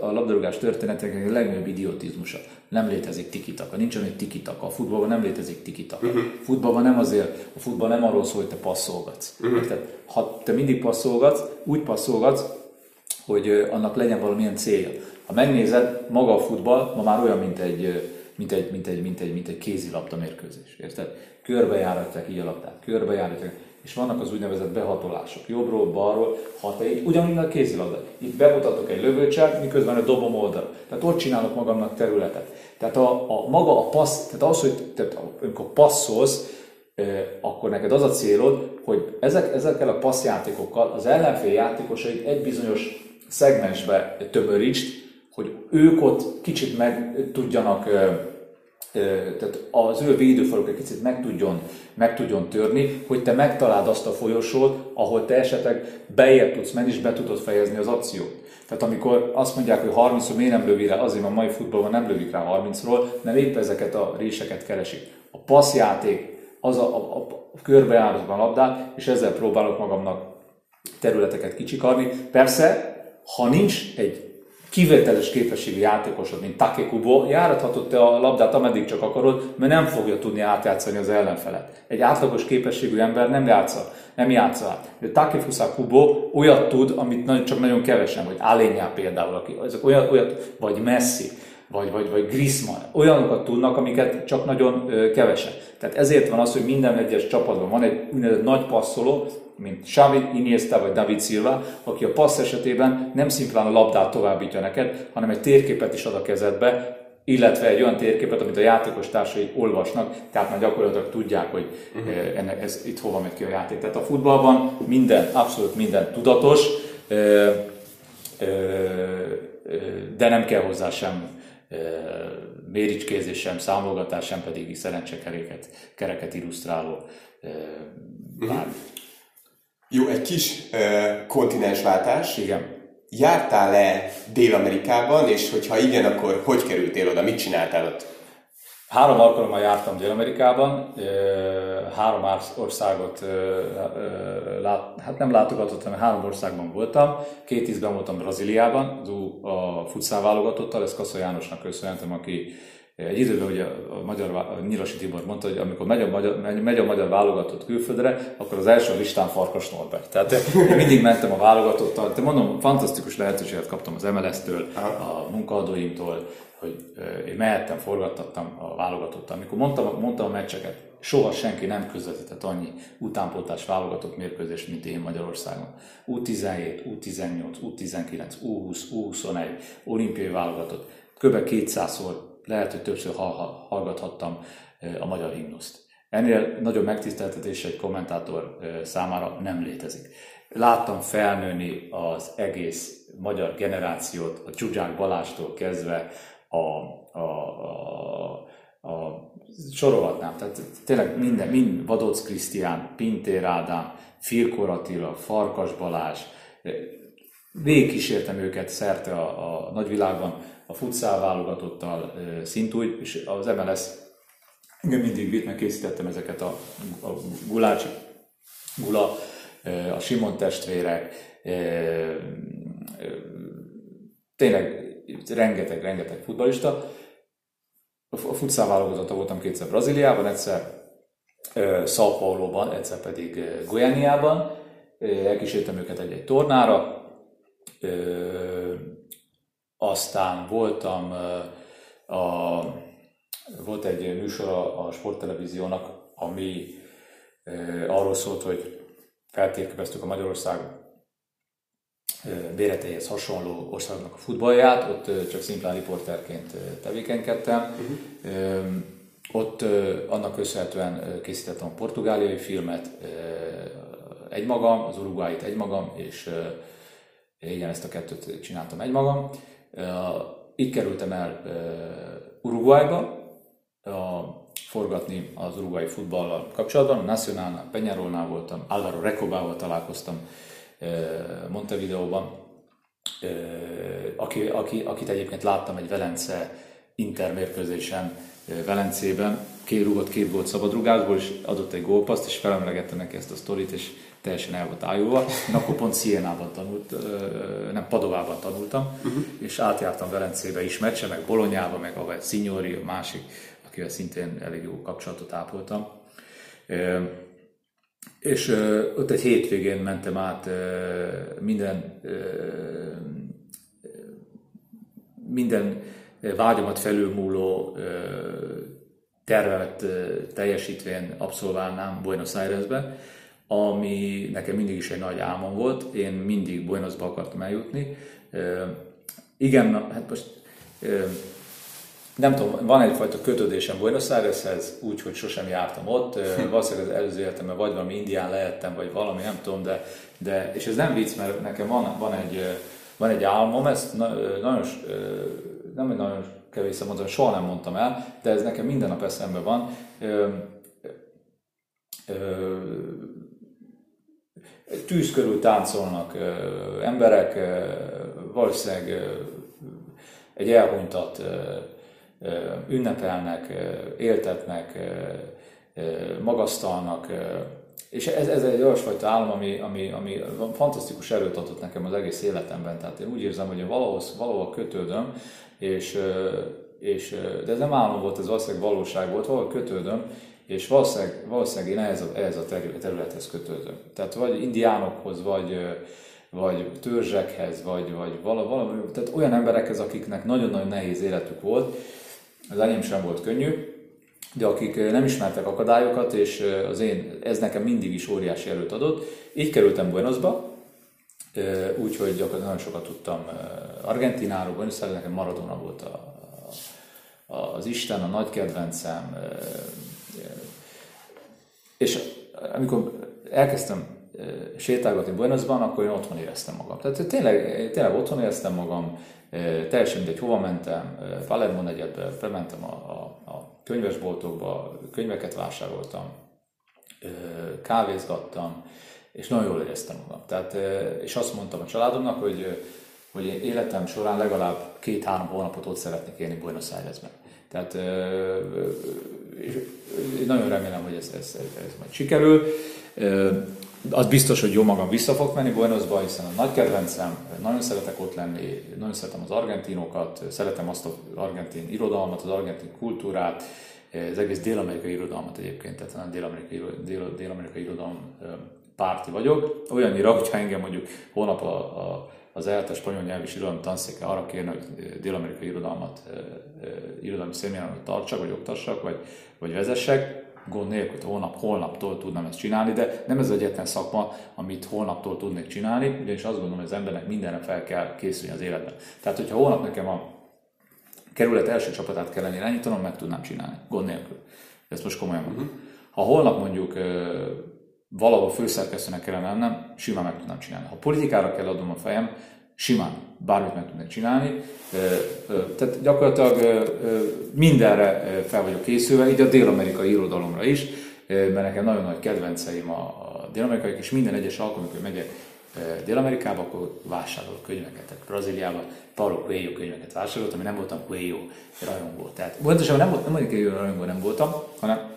a labdarúgás történetének a legnagyobb idiotizmusa. Nem létezik tikitaka, nincs olyan tikitaka. A futballban nem létezik tikitaka. Uh-huh. Futballban nem azért, a futball nem arról szól, hogy te passzolgatsz. Uh-huh. Tehát, ha te mindig passzolgatsz, úgy passzolgatsz, hogy annak legyen valamilyen célja. Ha megnézed, maga a futball ma már olyan, mint egy, mint egy, mint egy, mint egy, mint egy kézilabda mérkőzés. Érted? Körbejáratják így a labdát, körbejáratják és vannak az úgynevezett behatolások, jobbról, balról, ha te így, ugyanúgy a kézilabda. Itt bemutatok egy lövőcsát, miközben a dobom oldal. Tehát ott csinálok magamnak területet. Tehát a, a maga a passz, tehát az, hogy tehát amikor passzolsz, akkor neked az a célod, hogy ezek, ezekkel a passzjátékokkal az ellenfél játékosait egy bizonyos szegmensbe tömörítsd, hogy ők ott kicsit meg tudjanak tehát az ő védőfaluk egy kicsit meg tudjon, meg tudjon törni, hogy te megtaláld azt a folyosót, ahol te esetleg bejebb tudsz menni, és be tudod fejezni az akciót. Tehát amikor azt mondják, hogy 30-szor miért nem lövi rá, azért a mai futballban nem lövik rá 30-ról, mert épp ezeket a réseket keresik. A passzjáték, az a, a, a a labdát, és ezzel próbálok magamnak területeket kicsikarni. Persze, ha nincs egy kivételes képességű játékosod, mint Take Kubo, járathatod te a labdát, ameddig csak akarod, mert nem fogja tudni átjátszani az ellenfelet. Egy átlagos képességű ember nem játsza, nem játsza át. De Takefusa Kubo olyat tud, amit csak nagyon kevesen, vagy Alényá például, aki, ezek olyat, olyat, vagy Messi, vagy, vagy, vagy Griezmann, olyanokat tudnak, amiket csak nagyon kevesen. Tehát ezért van az, hogy minden egyes csapatban van egy úgynevezett nagy passzoló, mint Xavi, Iniesta vagy David Silva, aki a passz esetében nem szimplán a labdát továbbítja neked, hanem egy térképet is ad a kezedbe, illetve egy olyan térképet, amit a játékos társai olvasnak, tehát már gyakorlatilag tudják, hogy uh-huh. ennek, ez itt hova megy ki a játék. Tehát a futballban minden, abszolút minden tudatos, de nem kell hozzá sem méricskézés, sem számolgatás, sem pedig szerencsekereket, kereket illusztráló uh-huh. Jó, egy kis kontinensváltás. Igen. Jártál-e Dél-Amerikában, és hogyha igen, akkor hogy kerültél oda, mit csináltál ott? Három alkalommal jártam Dél-Amerikában, három országot, hát nem látogatottam, hanem három országban voltam. Két ízben voltam Brazíliában, a futszál válogatottal, ezt Kassa Jánosnak köszönhetem, aki egy időben ugye a magyar, Nyilasi Tibor mondta, hogy amikor megy a, magyar, megy, megy a magyar válogatott külföldre, akkor az első listán Farkas Norbert. Tehát én mindig mentem a válogatottal, de mondom, fantasztikus lehetőséget kaptam az MLS-től, a munkaadóimtól, hogy én mehettem, forgattattam a válogatottal. Amikor mondtam, mondtam a meccseket, soha senki nem közvetített annyi utánpótlás válogatott mérkőzést, mint én Magyarországon. U17, U18, U19, U20, U21, olimpiai válogatott. Kb. 200-szor lehet, hogy többször hallgathattam a magyar himnuszt. Ennél nagyobb megtiszteltetés egy kommentátor számára nem létezik. Láttam felnőni az egész magyar generációt, a Csuzsák Balástól kezdve a, a, a, a sorolhatnám, tehát tényleg minden, mind Vadóc Krisztián, Pintér Ádám, Firkor Attila, Farkas Balázs, végigkísértem őket szerte a, a nagyvilágban, a futszál válogatottal szintúgy, és az MLS engem mindig vitt, mert készítettem ezeket a, a Gulácsi, Gula, a Simon testvérek, tényleg rengeteg, rengeteg futbalista. A futszál válogatotta voltam kétszer Brazíliában, egyszer Sao Paulo-ban, egyszer pedig Goianiában. Elkísértem őket egy-egy tornára. Aztán voltam a, volt egy műsor a, a sporttelevíziónak, ami arról szólt, hogy feltérképeztük a Magyarország méreteihez hasonló országnak a futballját, ott csak szimplán riporterként tevékenykedtem. Uh-huh. Ott annak köszönhetően készítettem a portugáliai filmet egymagam, az uruguayit egymagam, és igen, ezt a kettőt csináltam egymagam. Itt kerültem el Uruguayba, forgatni az uruguayi futballal kapcsolatban. A Nacionalnál, Peñarolnál voltam, Álvaro Recobával találkoztam Montevideóban, aki, aki, akit egyébként láttam egy Velence intermérkőzésen Velencében, két rúgott két gólt szabadrugásból, és adott egy gólpaszt, és felemlegette neki ezt a sztorit, és teljesen el volt ájulva. Én akkor pont Sienában tanult, nem Padovában tanultam, uh-huh. és átjártam Velencébe is meccse, meg Bolonyába, meg a Signori, a másik, akivel szintén elég jó kapcsolatot ápoltam. És ott egy hétvégén mentem át minden, minden vágyamat felülmúló tervemet teljesítvén abszolválnám Buenos Airesbe, ami nekem mindig is egy nagy álmom volt. Én mindig Buenosba akartam eljutni. Igen, hát most nem tudom, van egyfajta kötődésem Buenos Aireshez, úgy, hogy sosem jártam ott. Valószínűleg az előző életemben vagy valami indián lehettem, vagy valami, nem tudom, de, de és ez nem vicc, mert nekem van, van, egy, van egy álmom, ezt nagyon, nem nagyon kevés mondom, soha nem mondtam el, de ez nekem minden nap eszembe van. Ö, ö, tűz körül táncolnak ö, emberek, ö, valószínűleg ö, egy elhunytat ö, ünnepelnek, éltetnek, magasztalnak, és ez, ez egy olyasfajta álom, ami, ami, ami fantasztikus erőt adott nekem az egész életemben. Tehát én úgy érzem, hogy valahol, valahol kötődöm, és, és, de ez nem álom volt, ez valószínűleg valóság volt, valahol kötődöm, és valószínűleg, valószínűleg én ehhez a, ehhez a területhez kötődöm. Tehát vagy indiánokhoz, vagy, vagy törzsekhez, vagy, vagy valami, tehát olyan emberekhez, akiknek nagyon-nagyon nehéz életük volt, az enyém sem volt könnyű, de akik nem ismertek akadályokat, és az én, ez nekem mindig is óriási erőt adott. Így kerültem Buenosba, úgyhogy gyakorlatilag nagyon sokat tudtam Argentináról, Buenos Aires, nekem Maradona volt a, a, az Isten, a nagy kedvencem. És amikor elkezdtem sétálgatni Buenosban, akkor én otthon éreztem magam. Tehát tényleg, tényleg otthon éreztem magam, teljesen mindegy, hova mentem, Palermo negyedbe, bementem a, a, a könyvesboltokba, könyveket vásároltam, kávézgattam, és nagyon jól éreztem magam. Tehát, és azt mondtam a családomnak, hogy, hogy életem során legalább két-három hónapot ott szeretnék élni Buenos Airesben. Tehát és nagyon remélem, hogy ez, ez, ez majd sikerül az biztos, hogy jó magam vissza fog menni Buenosba, hiszen a nagy kedvencem, nagyon szeretek ott lenni, nagyon szeretem az argentinokat, szeretem azt az argentin irodalmat, az argentin kultúrát, az egész dél-amerikai irodalmat egyébként, tehát nem dél-amerikai, dél, dél-amerikai irodalom párti vagyok. Olyannyira, hogyha engem mondjuk holnap a, a, az ELTE spanyol nyelvű és irodalmi tanszéke arra kérne, hogy dél-amerikai irodalmat, irodalmi személyen tartsak, vagy oktassak, vagy, vagy vezessek, gond nélkül, hogy holnap, holnaptól tudnám ezt csinálni, de nem ez egyetlen szakma, amit holnaptól tudnék csinálni, ugyanis azt gondolom, hogy az embernek mindenre fel kell készülni az életben. Tehát, hogyha holnap nekem a kerület első csapatát kellene irányítanom, meg tudnám csinálni, gond nélkül. Ezt most komolyan mondom. Ha holnap mondjuk valahol főszerkesztőnek kellene lennem, simán meg tudnám csinálni. Ha politikára kell adnom a fejem, simán bármit meg tudnék csinálni. Tehát gyakorlatilag mindenre fel vagyok készülve, így a dél-amerikai irodalomra is, mert nekem nagyon nagy kedvenceim a, a dél-amerikai, és minden egyes alkalommal, amikor megyek Dél-Amerikába, akkor vásárolok könyveket. Tehát Brazíliában Paulo Coelho könyveket vásároltam, ami nem voltam Coelho rajongó. Tehát pontosan nem, nem mondjuk Coelho rajongó nem voltam, hanem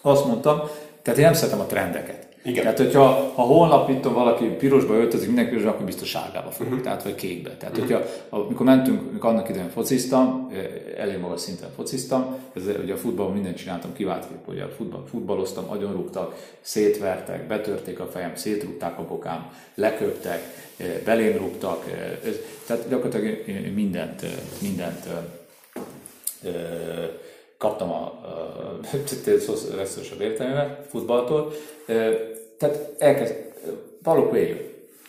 azt mondtam, tehát én nem szeretem a trendeket. Igen. Tehát, hogyha ha holnap itt valaki pirosba öltözik, mindenki pirosba, akkor biztos sárgába fog, uh-huh. tehát vagy kékbe. Tehát, uh-huh. hogyha amikor mentünk, amikor annak idején fociztam, elég magas szinten fociztam, ez, ugye a futballban mindent csináltam, kivált kép, ugye a futball, futballoztam, agyonrúgtak, szétvertek, betörték a fejem, szétrúgták a bokám, leköptek, belém rúgtak, tehát gyakorlatilag mindent, mindent kaptam a, a legszorosabb értelmével futballtól. Tehát elkezd, Paulo Coelho,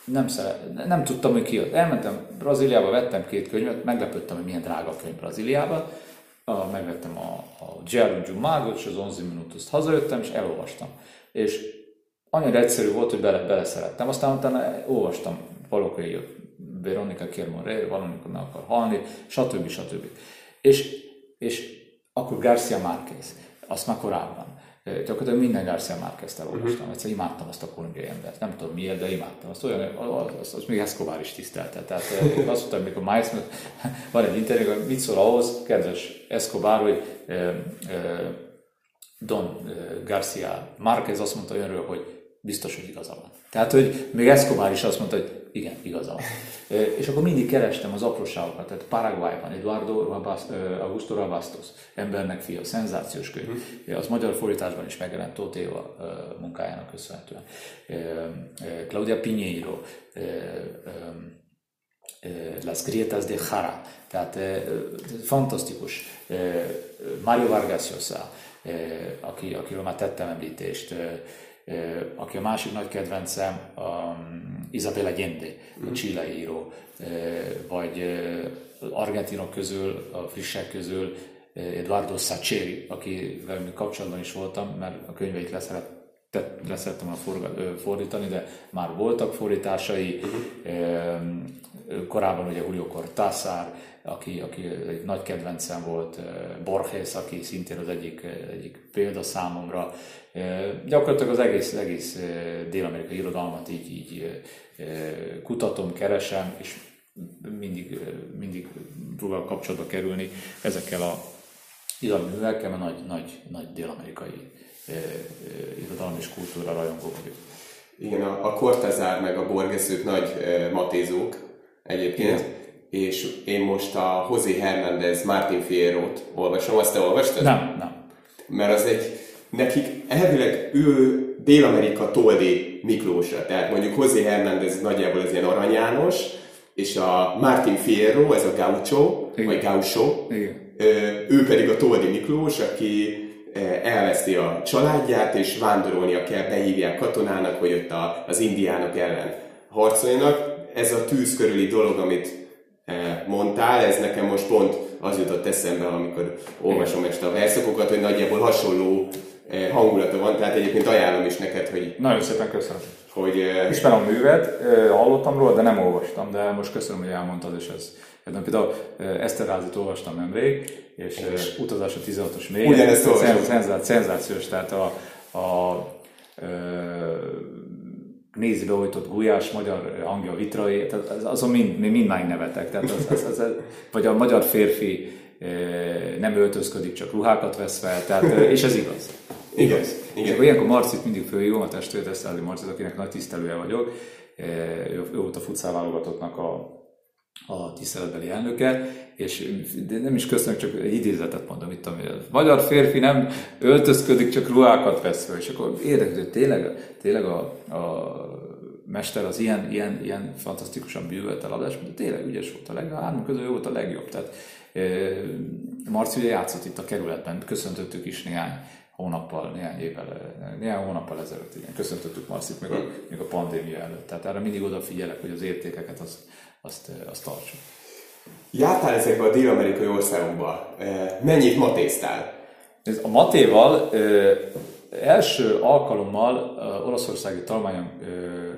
nem, szeret, nem tudtam, hogy ki az. Elmentem Brazíliába, vettem két könyvet, meglepődtem, hogy milyen drága könyv Brazíliába. A, megvettem a, a Gerard Magot és az 11 Minutos hazajöttem, és elolvastam. És annyira egyszerű volt, hogy bele, beleszerettem. Aztán utána olvastam Paulo Coelho, Veronica Kiermon valamikor meg akar halni, stb. stb. És, és akkor Garcia Márquez, azt már korábban. Gyakorlatilag minden Garcia Márquez-t elolvastam. Uh-huh. Egyszer imádtam azt a kolumbiai embert. Nem tudom miért, de imádtam. Azt olyan, az, az, az még Escobar is tisztelte. Tehát azt mondtam, amikor Miles van egy interjú, hogy mit szól ahhoz, kedves Escobar, hogy eh, eh, Don Garcia Márquez azt mondta önről, hogy biztos, hogy igaza van. Tehát, hogy még Escobar is azt mondta, hogy igen, igaza van. És akkor mindig kerestem az apróságokat, tehát Paraguayban Eduardo Augusto Rabastos, embernek fia, szenzációs könyv. Uh-huh. Az magyar fordításban is megjelent Tóth Éva munkájának köszönhetően. Claudia Pinheiro, Las Grietas de Jara, tehát fantasztikus. Mario Vargas Llosa, aki, akiről már tettem említést, aki a másik nagy kedvencem, um, Isabel Allende, a mhm. chile író, vagy argentinok közül, a frissek közül Eduardo Sacheri, akivel kapcsolatban is voltam, mert a könyveit leszerett leszerettem volna fordítani, de már voltak fordításai. Korábban ugye Julio Cortázar, aki, aki egy nagy kedvencem volt, Borges, aki szintén az egyik, egyik példa számomra. Gyakorlatilag az egész, egész dél-amerikai irodalmat így, így kutatom, keresem, és mindig, mindig próbálok kapcsolatba kerülni ezekkel a irodalmi művekkel, mert nagy, nagy, nagy dél-amerikai irodalmi és kultúra rajongó vagyok. Igen, a, a Cortázár meg a Borges ők nagy matézók egyébként. Igen és én most a José Hernández Martin Fierro-t olvasom, azt te olvastad? Nem, nem. Mert az egy, nekik elvileg ő Dél-Amerika Toldi Miklósa, tehát mondjuk José Hernández nagyjából az ilyen Arany János, és a Martin Fierro, ez a Gaucho, Igen. vagy Gaucho, Igen. ő pedig a Toldi Miklós, aki elveszti a családját, és vándorolnia kell, behívják katonának, hogy ott az indiánok ellen harcoljanak. Ez a tűz körüli dolog, amit mondtál, ez nekem most pont az jutott eszembe, amikor olvasom ezt a verszakokat, hogy nagyjából hasonló hangulata van, tehát egyébként ajánlom is neked, hogy... Nagyon szépen köszönöm. Hogy, Ismerem a művet, hallottam róla, de nem olvastam, de most köszönöm, hogy elmondtad, és ez Például, például Eszterházit olvastam nemrég, és, és utazás a 16-os még. Ugyanezt olvastam. Szenzációs, tehát a, a, a nézi behojtott gulyás, magyar hangja vitrai, tehát azon mind, mind már nevetek. Tehát az, az, az, az, vagy a magyar férfi eh, nem öltözködik, csak ruhákat vesz fel, tehát, eh, és ez igaz. Igaz. Igen. És akkor ilyenkor Marcit mindig fölhívom, a testvért Eszterházi Marcit, akinek nagy tisztelője vagyok, eh, ő, ő volt a futszál válogatottnak a a tiszteletbeli elnöke, és nem is köszönök, csak idézetet mondom itt, ami magyar férfi nem öltözködik, csak ruhákat vesz fel, és akkor érdeklő, tényleg, tényleg a, a mester az ilyen, ilyen, ilyen fantasztikusan bűvölt a labdás, de tényleg ügyes volt a legjobb, a három közül volt a legjobb. Tehát e, Marci ugye játszott itt a kerületben, köszöntöttük is néhány hónappal, néhány évvel, néhány hónappal ezelőtt, igen, köszöntöttük Marcit még a, még a pandémia előtt. Tehát erre mindig odafigyelek, hogy az értékeket azt azt, azt tartsuk. Jártál ezekbe a dél-amerikai országokba. Mennyit matéztál? A matéval első alkalommal olaszországi talmányom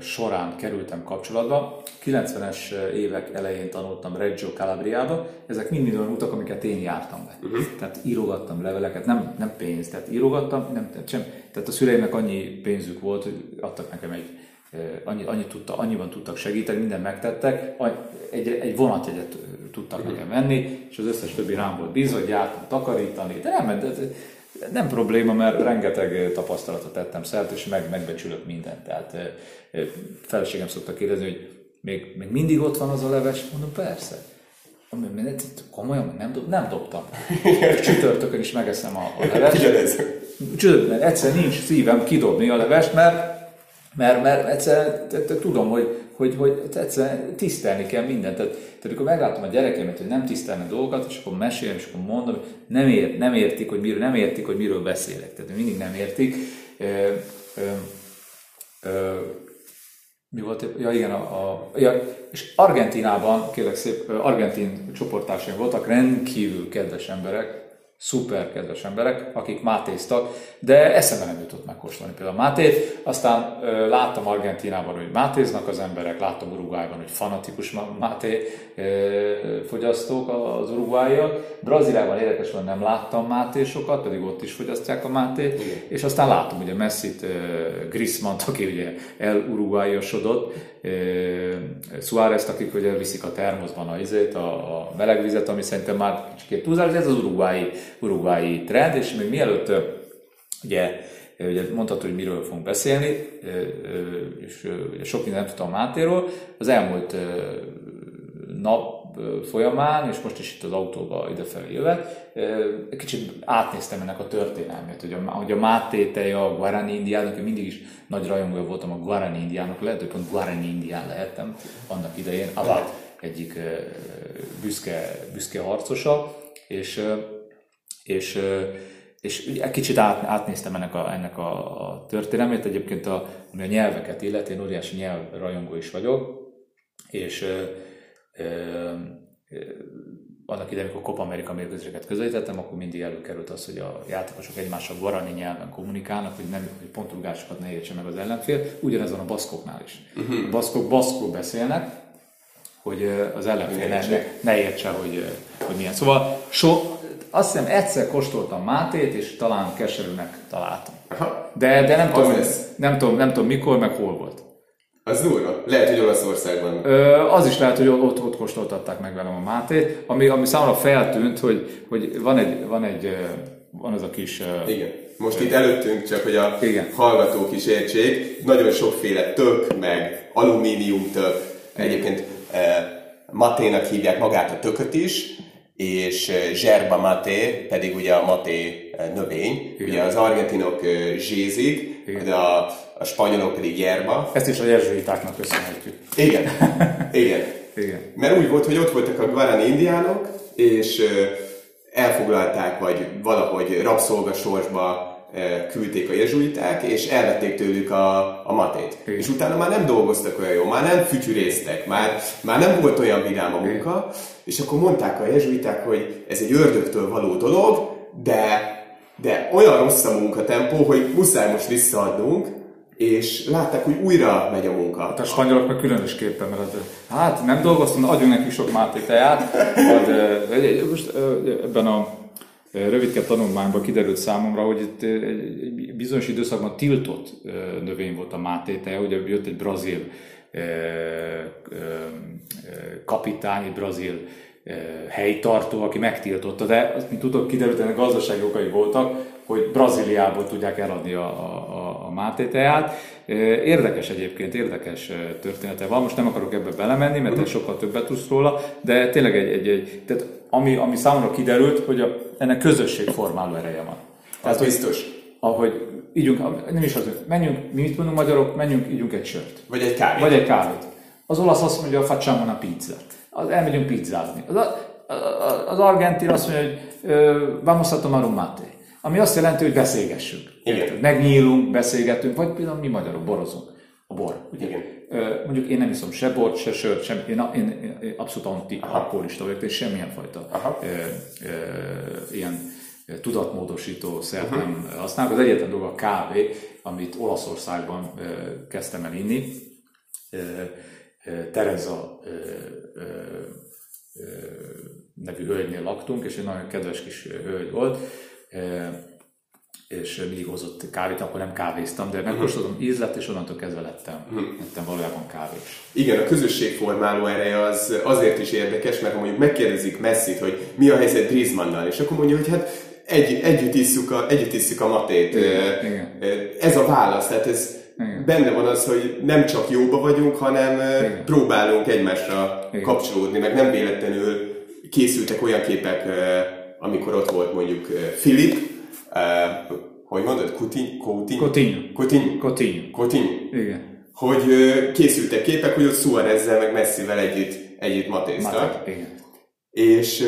során kerültem kapcsolatba. 90-es évek elején tanultam Reggio Calabriába. Ezek mind olyan utak, amiket én jártam be. Uh-huh. Tehát írogattam leveleket, nem, nem pénzt, tehát írogattam, nem, tehát, sem, tehát a szüleimnek annyi pénzük volt, hogy adtak nekem egy annyi, annyi tudta, annyiban tudtak segíteni, mindent megtettek, egy, egy vonatjegyet tudtak nekem venni, és az összes többi rám volt bízva, hogy jártam takarítani, de nem, de, nem probléma, mert rengeteg tapasztalatot tettem szert, és meg, megbecsülök mindent. Tehát feleségem szokta kérdezni, hogy még, még mindig ott van az a leves? Mondom, persze. Komolyan, nem, dob, nem dobtam. Csütörtökön is megeszem a, a levest. Csütörtökön egyszer nincs szívem kidobni a levest, mert mert, mert egyszer tudom, hogy, hogy, hogy egyszer tisztelni kell mindent. Tehát, tehát amikor meglátom a gyerekemet, hogy nem tisztelnek dolgokat, és akkor mesélem, és akkor mondom, hogy nem, ér, nem értik, hogy miről, nem értik, hogy miről beszélek. Tehát mindig nem értik. Ö, ö, ö, mi volt? Ja igen, a, a, ja, és Argentinában, kérlek szép, argentin csoporttársaim voltak, rendkívül kedves emberek, szuper kedves emberek, akik mátéztak, de eszembe nem jutott megkóstolni például Mátét. Aztán ö, láttam Argentinában, hogy mátéznak az emberek, láttam Uruguayban, hogy fanatikus máté ö, fogyasztók az uruguayiak. Brazíliában érdekes van, nem láttam mátésokat, pedig ott is fogyasztják a mátét. Igen. És aztán láttam ugye Messit, Griezmann-t, aki ugye el-uruguayosodott, Suárez, akik ugye viszik a termoszban a, izét, a, a melegvizet, ami szerintem már kicsit túlzás, ez az uruguayi, uruguayi trend, és még mielőtt ugye, ugye mondhatod, hogy miről fogunk beszélni, és ugye sok mindent tudtam Mátéról, az elmúlt nap folyamán, és most is itt az autóba idefelé jövet, kicsit átnéztem ennek a történelmét, hogy a, hogy a Máté teja, a Guarani Indiának, én mindig is nagy rajongója voltam a Guarani Indiának, lehet, hogy pont Guarani Indián lehettem annak idején, Abad egyik büszke, büszke harcosa, és, és és kicsit át, átnéztem ennek a, ennek a, a történelmét, egyébként a, ami a nyelveket illeti, én óriási nyelvrajongó is vagyok, és annak idején, amikor Copa America mérkőzéseket közelítettem, akkor mindig előkerült az, hogy a játékosok egymással guarani nyelven kommunikálnak, hogy, nem, hogy pontrugásokat ne értse meg az ellenfél. Ugyanez van a baszkoknál is. Uh-huh. A baszkok baszkó beszélnek, hogy az ellenfél ne, ne, ne értse, hogy, hogy milyen. Szóval so, azt hiszem egyszer kóstoltam Mátét, és talán keserűnek találtam. De, de nem, tudom, nem, tudom, nem tudom mikor, meg hol volt. Az durva. Lehet, hogy Olaszországban. Ö, az is lehet, hogy ott, ott kóstoltatták meg velem a Mátét, ami, ami számomra feltűnt, hogy, hogy van egy, van egy van az a kis... Igen. Most itt előttünk csak, hogy a Igen. hallgatók is értsék, nagyon sokféle tök, meg alumínium tök. Egyébként maténak hívják magát a tököt is, és zserba maté, pedig ugye a maté növény. Igen. Ugye az argentinok zsézik, de a a spanyolok pedig Jerba. Ezt is a jezsuitáknak köszönhetjük. Igen, igen. igen. Mert úgy volt, hogy ott voltak a Guarani indiánok, és elfoglalták, vagy valahogy rabszolgasorsba küldték a jezsuiták, és elvették tőlük a, a matét. Igen. És utána már nem dolgoztak olyan jól, már nem fütyürésztek, már, már nem volt olyan vidám a munka, Igen. és akkor mondták a jezsuiták, hogy ez egy ördögtől való dolog, de, de olyan rossz a munkatempó, hogy muszáj most visszaadnunk, és látták, hogy újra megy a munka. Hát a spanyolok meg különösképpen, mert az, hát nem dolgoztam, adjunk neki sok Máté teát, de most ebben a rövidke tanulmányban kiderült számomra, hogy itt bizonyos időszakban tiltott növény volt a Máté teja, ugye jött egy brazil kapitány, egy brazil helytartó, aki megtiltotta, de mint tudok, kiderült, ennek gazdasági okai voltak, hogy Brazíliából tudják eladni a, a, a Máté teát. Érdekes egyébként, érdekes története van. Most nem akarok ebbe belemenni, mert te sokkal többet tudsz róla, de tényleg egy, egy, egy tehát ami, ami számomra kiderült, hogy a, ennek közösségformáló ereje van. Tehát, az biztos. Ahogy ígyunk, nem is az, menjünk, mi mit mondunk magyarok, menjünk, ígyunk egy sört. Vagy egy kávét. Vagy egy kávét. Az olasz azt mondja, facciamo una pizza. Az elmegyünk pizzázni. Az, az argentin azt mondja, hogy vamos a tomar un mate. Ami azt jelenti, hogy beszélgessünk. Igen. Megnyílunk, beszélgetünk, vagy például mi magyarok borozunk. A bor. Ugye? Igen. Mondjuk én nem iszom se bort, se sört, sem, én, én, én abszolút anti-alkoholista vagyok, és semmilyen fajta Aha. ö, ö, ilyen tudatmódosító szert uh-huh. nem használok. Az egyetlen dolog a kávé, amit Olaszországban ö, kezdtem el inni. Ö, Tereza nevű hölgynél laktunk, és egy nagyon kedves kis hölgy volt, és mindig hozott kávét, akkor nem kávéztam, de megkóstoltam mhm. ízlet, és onnantól kezdve lettem, uh-huh. lettem valójában kávés. Igen, a közösségformáló ereje az azért is érdekes, mert ha mondjuk megkérdezik Messit, hogy mi a helyzet Griezmannnal, és akkor mondja, hogy hát egy, együtt, isszuk a, együtt isszuk a matét. Igen, igen. Ez a válasz, tehát ez Igen. benne van az, hogy nem csak jóba vagyunk, hanem Igen. próbálunk egymásra Igen. kapcsolódni, meg nem véletlenül készültek olyan képek, amikor ott volt mondjuk Filip, hogy mondod, Coutinho? Coutinho? Coutinho. Coutinho. Igen. Hogy készültek képek, hogy ott Suarezzel meg Messivel együtt, együtt matéztak. Igen. És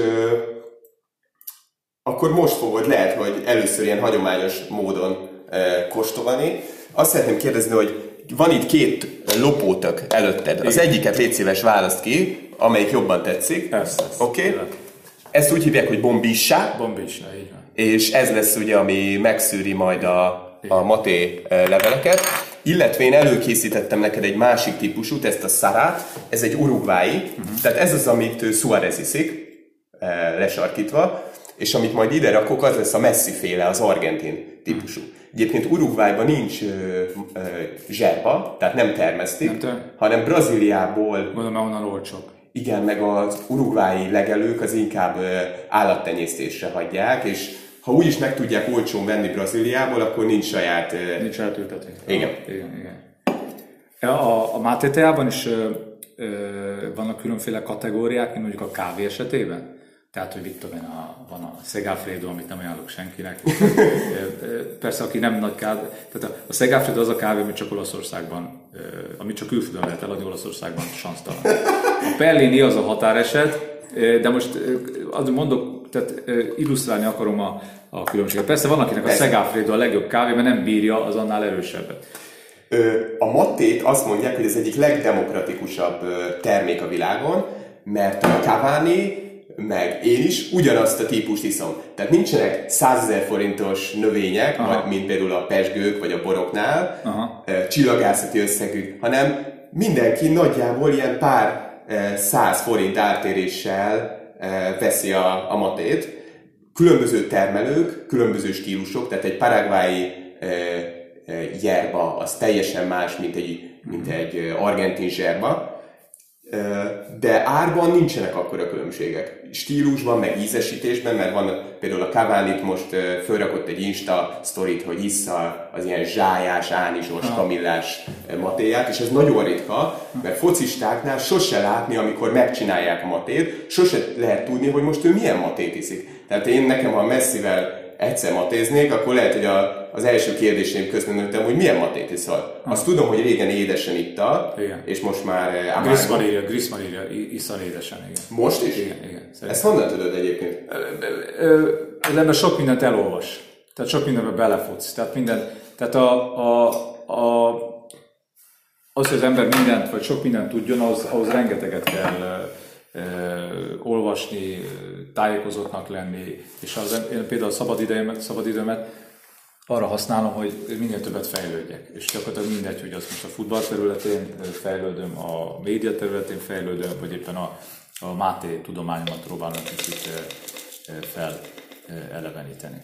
akkor most fogod lehet, hogy először ilyen hagyományos módon kóstolni. Azt szeretném kérdezni, hogy van itt két lopótök előtted. Az egyiket légy szíves választ ki, amelyik jobban tetszik. Ezt, ezt. Oké? Okay? Ezt úgy hívják, hogy bombissá, Bombisna, így van. és ez lesz ugye, ami megszűri majd a, a maté eh, leveleket. Illetve én előkészítettem neked egy másik típusút, ezt a szarát, ez egy urugvái, uh-huh. tehát ez az, amit Suarez iszik, eh, lesarkítva, és amit majd ide rakok, az lesz a Messi féle, az argentin típusú. Egyébként Uruguayban nincs ö, ö, zserba, tehát nem termesztik, Nem ter- hanem Brazíliából Gondolom, onnan olcsók. igen, meg az urugvái legelők az inkább ö, állattenyésztésre hagyják, és ha úgy is meg tudják olcsón venni Brazíliából, akkor nincs saját... ö, Nincs eltültetve. Igen. Igen, igen. A, a mátéteában is ö, ö, vannak különféle kategóriák, mint mondjuk a kávé esetében. Tehát, hogy mit tudom én, a, van a Segafredo, amit nem ajánlok senkinek. Persze, aki nem nagy kávé, tehát a, Segafredo az a kávé, amit csak Olaszországban, ö, amit csak külföldön lehet eladni, Olaszországban sansztalan. A Perlini az a határeset, de most azt mondok, tehát illusztrálni akarom a, a különbséget. Persze van, akinek a. Segafredo a legjobb kávé, mert nem bírja az annál erősebbet. A mattét azt mondják, hogy ez egyik legdemokratikusabb termék a világon, mert a Cavani, meg én is ugyanazt a típust iszom. Tehát nincsenek 100 ezer forintos növények, Aha. mint például a pesgők vagy a boroknál, Aha. ö, csillagászati összegű, hanem mindenki nagyjából ilyen pár ö, száz forint ártéréssel ö, veszi a, a matét. Különböző termelők, különböző stílusok, tehát egy paraguayi yerba az teljesen más, mint egy, mint egy ö, argentin zserba, de árban nincsenek akkora különbségek. Stílusban, meg ízesítésben, mert van például a Cavani most fölrakott egy Insta sztorit, hogy issza az ilyen zsájás, ánizsos, kamillás matéját, és ez nagyon ritka, mert focistáknál sose látni, amikor megcsinálják a matét, sose lehet tudni, hogy most ő milyen matét iszik. Tehát én nekem, ha messzivel egyszer matéznék, akkor lehet, hogy a, az első kérdéseim közben hogy milyen matét iszol. Azt tudom, hogy régen édesen itta, Igen. és most már eh, amárban. Griezmann írja, Griezmann írja, i- iszal édesen, igen. Most is? Igen, igen. Szerintem. Ezt honnan tudod egyébként? Ö, Az ember sok mindent elolvas. Tehát sok mindenbe belefutsz. Tehát minden, tehát a, a, a, az, hogy az ember mindent, vagy sok mindent tudjon, ahhoz, ahhoz rengeteget kell olvasni, tájékozottnak lenni, és az, én például a szabadidőmet, szabadidőmet arra használom, hogy minél többet fejlődjek. És gyakorlatilag mindegy, hogy az most a futball területén fejlődöm, a média területén fejlődöm, vagy éppen a, a Máté tudományomat próbálom kicsit fel eleveníteni.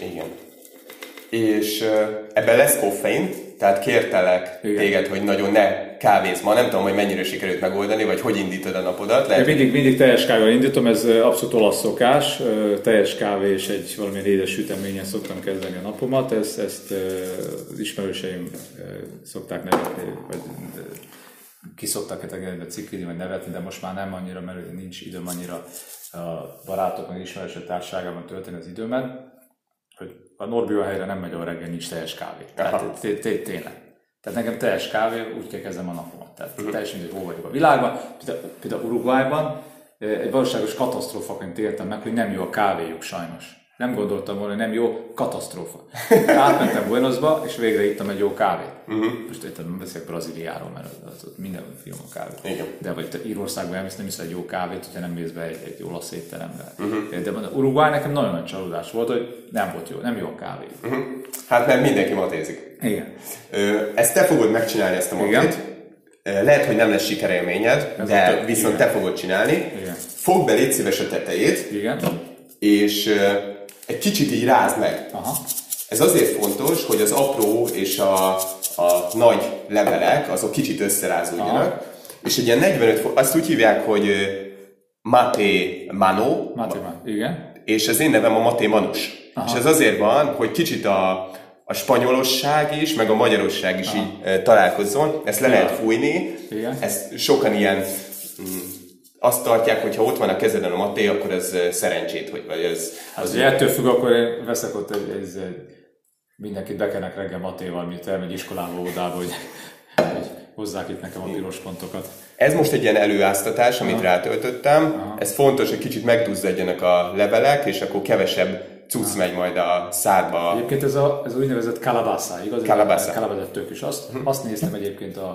Igen. És ebben lesz koffein, tehát kértelek Igen. téged, hogy nagyon ne kávézz ma. Nem tudom, hogy mennyire sikerült megoldani, vagy hogy indítod a napodat. Én Lehet, mindig, mindig teljes kávéval indítom, ez abszolút olasz szokás, teljes kávé és egy valamilyen édes süteményen szoktam kezdeni a napomat, ezt, ezt az ismerőseim szokták nevetni, vagy ki szokták etegedni, cikkidni, vagy nevetni, de most már nem annyira, mert nincs időm annyira a barátok, meg ismerősök társaságában tölteni az időmet, a Norbió helyre nem megy, ahol reggel nincs teljes kávé. Tehát tényleg. Tehát nekem teljes kávé, úgy kell kezdem a napomat. Tehát uh-huh. teljesen mindegy, hol vagyok a világban. Például, például Uruguayban eh, egy valóságos katasztrófaként éltem meg, hogy nem jó a kávéjuk sajnos. Nem gondoltam volna, hogy nem jó, katasztrófa. Átmentem Buenosba, és végre ittam egy jó kávét. Uh-huh. Most érted, nem beszélek Brazíliáról, mert az, ott minden finom a kávé. Igen. De vagy te Írországban elmész, nem iszol egy jó kávét, hogyha nem mész be egy, egy olasz étterembe. Uh-huh. De Uruguay nekem nagyon nagy csalódás volt, hogy nem volt jó, nem jó a kávé. Uh-huh. hát mert mindenki matézik. Igen. Ö, ezt te fogod megcsinálni, ezt a. Ö, Lehet, hogy nem lesz sikerélményed, Ez de tök- viszont igen. te fogod csinálni. Igen. Fogd be légy szíves a tetejét, Igen. és egy kicsit így rázd meg. Aha. Ez azért fontos, hogy az apró és a, a nagy levelek, azok kicsit összerázódjanak. Aha. És egy ilyen 45 fok, azt úgy hívják, hogy mate mano, Máté már. Igen. és az én nevem a Maté Manus. Aha. És ez azért van, hogy kicsit a, a spanyolosság is, meg a magyarosság is Aha. így e, találkozzon. Ezt le lehet fújni. Igen. Ezt sokan ilyen mm, azt tartják, hogy ha ott van a kezeden a maté, akkor ez szerencsét, hogy vagy ez... Az, az ettől függ, akkor én veszek ott egy, egy, egy mindenkit bekenek reggel matéval, mint elmegy iskolába odába, hogy, hogy hozzák itt nekem a piros pontokat. Ez most egy ilyen előáztatás, amit Aha. rátöltöttem. Aha. Ez fontos, hogy kicsit megduzzadjanak a levelek, és akkor kevesebb cucc megy majd a szádba. Egyébként ez a, ez a úgynevezett kalabászá, igaz? Kalabászá. Kalabászá tök is. Azt, hm. azt néztem egyébként a,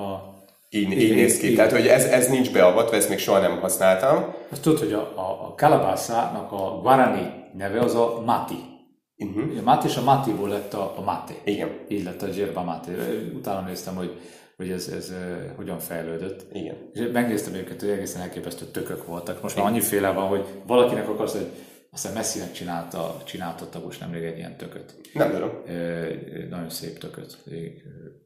a így, így, így néz ki. Így. Tehát, hogy ez, ez nincs beavatva, ezt még soha nem használtam. Azt tudod, hogy a, a, kalabászának a guarani neve az a mati. Uh-huh. A mati és a matiból lett a, a mate. Igen. Így lett a yerba mate. Utána néztem, hogy hogy ez, ez uh, hogyan fejlődött. Igen. És megnéztem őket, hogy egészen elképesztő tökök voltak. Most már annyiféle van, hogy valakinek akarsz, hogy aztán messzinek csinálta, csináltatta most nemrég egy ilyen tököt. Nem tudom. Nagyon szép tököt. Igen.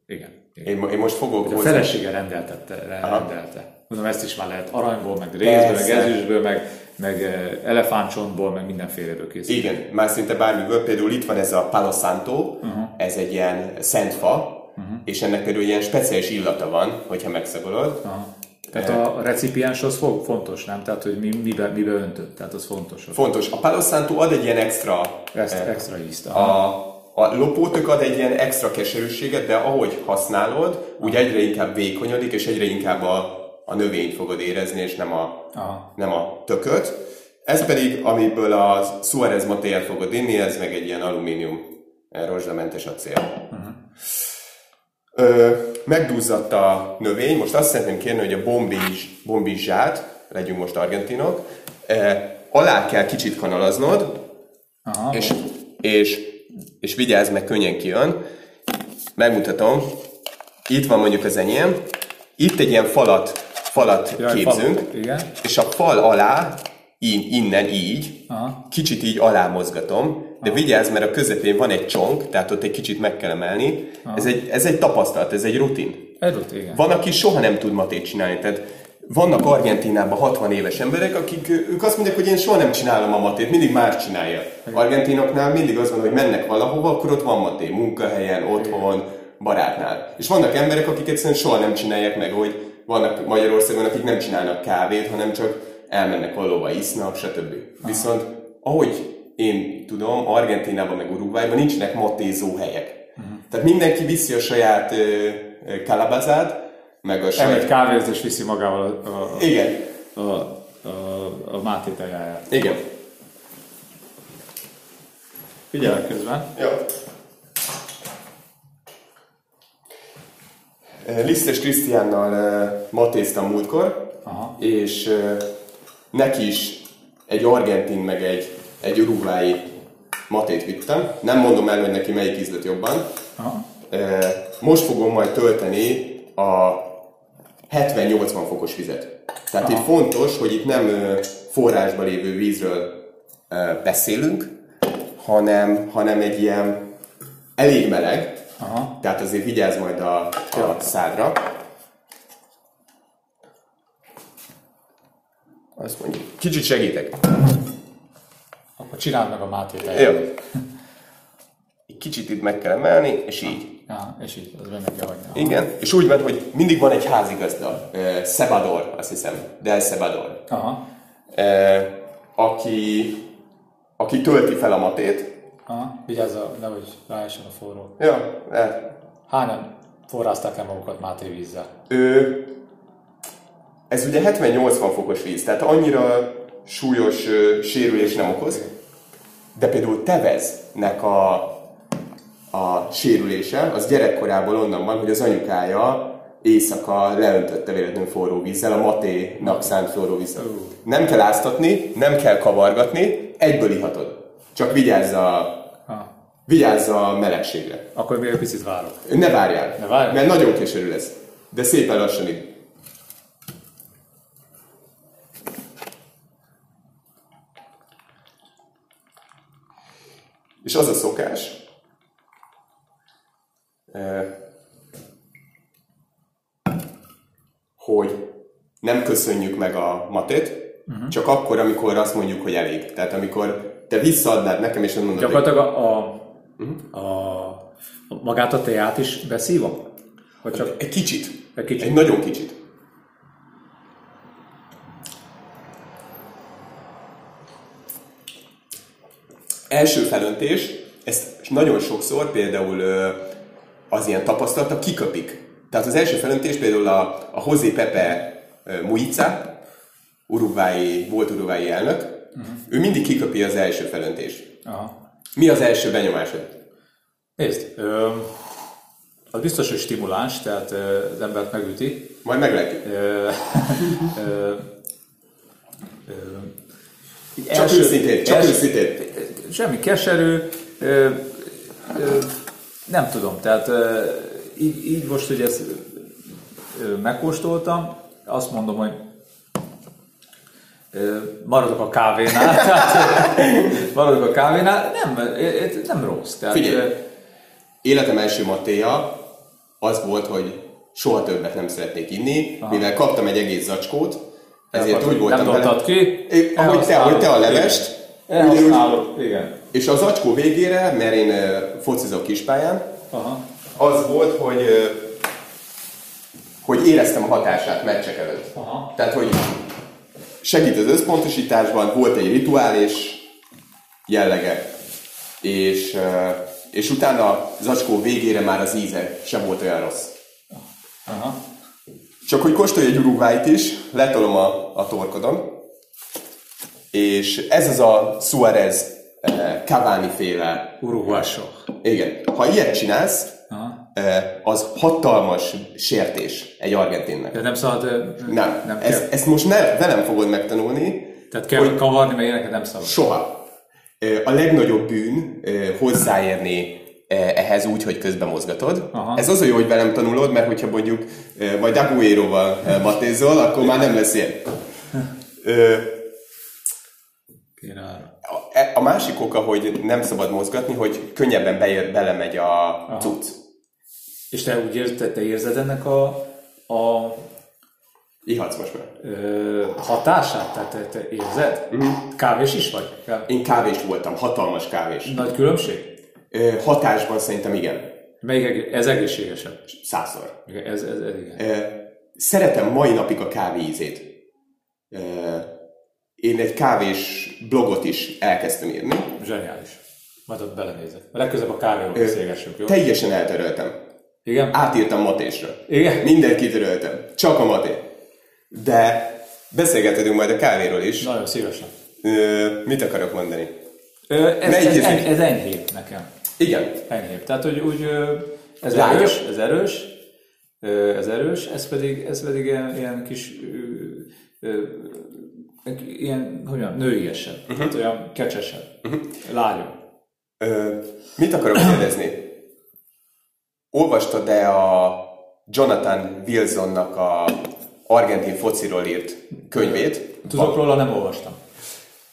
igen. Én, én most fogok A felesége rendeltette, rendelte. Mondom, ezt is már lehet aranyból, meg részből, meg ezüstből, meg, meg elefántcsontból, meg mindenféléből készíteni. Igen, már szinte bármiből. Például itt van ez a Palo Santo, uh-huh. ez egy ilyen szent fa, uh-huh. és ennek például ilyen speciális illata van, hogyha megszagolod. Uh-huh. Tehát a recipiens az fontos, nem? Tehát, hogy mi, mibe, mibe öntött, tehát az fontos. Fontos. A Palo Santo ad egy ilyen extra... Ezt, eh, extra ízt. A, a lopótök ad egy ilyen extra keserűséget, de ahogy használod, úgy egyre inkább vékonyodik, és egyre inkább a, a növényt fogod érezni, és nem a, nem a tököt. Ez pedig, amiből a Suarez Matél fogod inni, ez meg egy ilyen alumínium eh, rozsdamentes acél. Uh-huh. Ö, megduzzadt a növény, most azt szeretném kérni, hogy a bombizs, bombizsát, legyünk most argentinok, e, alá kell kicsit kanalaznod, Aha. és, és, és vigyázz meg, könnyen kijön. Megmutatom, itt van mondjuk az enyém, itt egy ilyen falat, falat Jaj, képzünk, fal, igen. és a fal alá, innen így, Aha. kicsit így alá mozgatom, de vigyázz, mert a közepén van egy csonk, tehát ott egy kicsit meg kell emelni. Ez egy, ez egy tapasztalat, ez egy rutin. Egy rutin, igen. Van, aki soha nem tud matét csinálni, tehát vannak Argentinában 60 éves emberek, akik ők azt mondják, hogy én soha nem csinálom a matét, mindig más csinálja. Argentinoknál mindig az van, hogy mennek valahova, akkor ott van maté, munkahelyen, otthon, barátnál. És vannak emberek, akik egyszerűen soha nem csinálják meg, hogy vannak Magyarországon, akik nem csinálnak kávét, hanem csak elmennek valóba, isznak, stb. Aha. Viszont ahogy én tudom, Argentinában meg Uruguayban nincsenek matézó helyek. Uh-huh. Tehát mindenki viszi a saját uh, kalabazát, meg a saját... Elmegy kávézni és viszi magával a, a, Igen. a, a, a, a máté tejáját. Igen. Figyelek közben. Jó. Lisztes Krisztiánnal matéztam múltkor, Aha. és neki is egy argentin meg egy egy urugvái matét vittem. Nem mondom el, hogy neki melyik ízlet jobban. Aha. Most fogom majd tölteni a 70-80 fokos vizet. Tehát Aha. itt fontos, hogy itt nem forrásban lévő vízről beszélünk, hanem, hanem egy ilyen elég meleg, Aha. tehát azért vigyázz majd a, a szádra. Azt mondjuk, kicsit segítek. Akkor csináld meg a Máté Jó. Kicsit itt meg kell emelni, és így. Ja, és így, az kell hagyni. Igen, és úgy van, hogy mindig van egy házigazda, uh, Sebador, azt hiszem, Del Sebador, Aha. Uh, aki, aki tölti fel a matét. Aha, vigyázz, nehogy ráessen a forró. Ja, lehet. Hányan forrázták el magukat Máté vízzel? Ő, ez ugye 70-80 fokos víz, tehát annyira súlyos ö, sérülés nem okoz, de például Teveznek a, a sérülése, az gyerekkorából onnan van, hogy az anyukája éjszaka leöntötte véletlenül forró vízzel, a maténak szánt forró vízzel. Nem kell áztatni, nem kell kavargatni, egyből ihatod. Csak vigyázz a, vigyázz a melegségre. Akkor még egy picit várok. Ne várjál, ne várjál. mert nagyon keserű lesz. De szépen lassan itt. És az a szokás, eh, hogy nem köszönjük meg a matét, uh-huh. csak akkor, amikor azt mondjuk, hogy elég. Tehát amikor te visszaadnád nekem, és azt mondod, Gyakorlatilag a, a, a, a magát a teát is beszívom? Vagy csak egy kicsit, egy kicsit? egy nagyon kicsit. Első felöntés, ezt nagyon sokszor például az ilyen tapasztalata kiköpik. Tehát az első felöntés például a, a José Pepe Muica, urugvái, volt urugvái elnök, uh-huh. ő mindig kiköpi az első felöntést. Aha. Mi az első benyomásod? Nézd, ö, az biztos, hogy stimuláns, tehát ö, az embert megüti. Majd meglátjuk. Ö, ö, Csak őszintén, csak őszintén. Semmi keserű, ö, ö, nem tudom, tehát ö, így, így most, hogy ezt ö, megkóstoltam, azt mondom, hogy ö, maradok a kávénál, tehát maradok a kávénál, nem, nem rossz. Tehát, Figyelj. Életem első matéja az volt, hogy soha többet nem szeretnék inni, Aha. mivel kaptam egy egész zacskót, ezért úgy voltam nem dobtad ki, ahogy te, ahogy te a levest, Elhasználod, igen. és a zacskó végére, mert én focizok kispályán, Aha. az volt, hogy hogy éreztem a hatását meccsek előtt. Aha. Tehát, hogy segít az összpontosításban, volt egy rituális jellege, és, és utána a zacskó végére már az íze sem volt olyan rossz. Aha. Csak hogy kóstolj egy urugváit is, letolom a, a torkodon, és ez az a Suarez eh, Cavani féle Uruguaysok. Igen. Ha ilyet csinálsz, Aha. eh, az hatalmas sértés egy argentinnek. De nem szabad... ö, Nem, nem ezt, ezt most ne, velem fogod megtanulni, Tehát kell hogy... kavarni, mert ilyeneket nem szabad. soha. Eh, A legnagyobb bűn eh, hozzáérni eh, ehhez úgy, hogy közben mozgatod. Aha. Ez az a jó, hogy velem tanulod, mert hogyha mondjuk eh, majd Aguero-val eh, matézol, akkor már nem lesz ilyen. Ö, Királyra. A, a másik oka, hogy nem szabad mozgatni, hogy könnyebben bejön, belemegy a cucc. És te úgy érzed, te, érzed ennek a, a Ihatsz most már. ö, hatását? Tehát te, te érzed? Mhm. Kávés is vagy? Én kávés voltam, hatalmas kávés. Nagy különbség? Ö, hatásban szerintem igen, Melyik ez egészségesebb? százszor. Ez, ez, ez igen. Ö, Szeretem mai napig a kávé ízét. Ö, Én egy kávés blogot is elkezdtem írni. Zseniális. Majd ott belenézek. A legközebb a kávéról beszélgessünk, jó? Teljesen eltöröltem. Igen? Átírtam matésra. Igen? Mindent kitöröltem. Csak a maté. De beszélgethetünk majd a kávéról is. Nagyon szívesen. Ö, mit akarok mondani? Ö, ez, ez, ez, ez enyhébb nekem. Igen. Enyhébb. Tehát, hogy úgy, ez Lágyabb? erős, ez erős, ez erős, ez pedig, ez pedig ilyen, ilyen kis, ilyen, hogy mondjam, nőiesebb, uh-huh. tehát olyan kecsesebb, uh-huh. lágyabb. Ö, mit akarok kérdezni? Olvastad-e a Jonathan Wilsonnak a argentin fociról írt könyvét, Tudok róla, nem olvastam.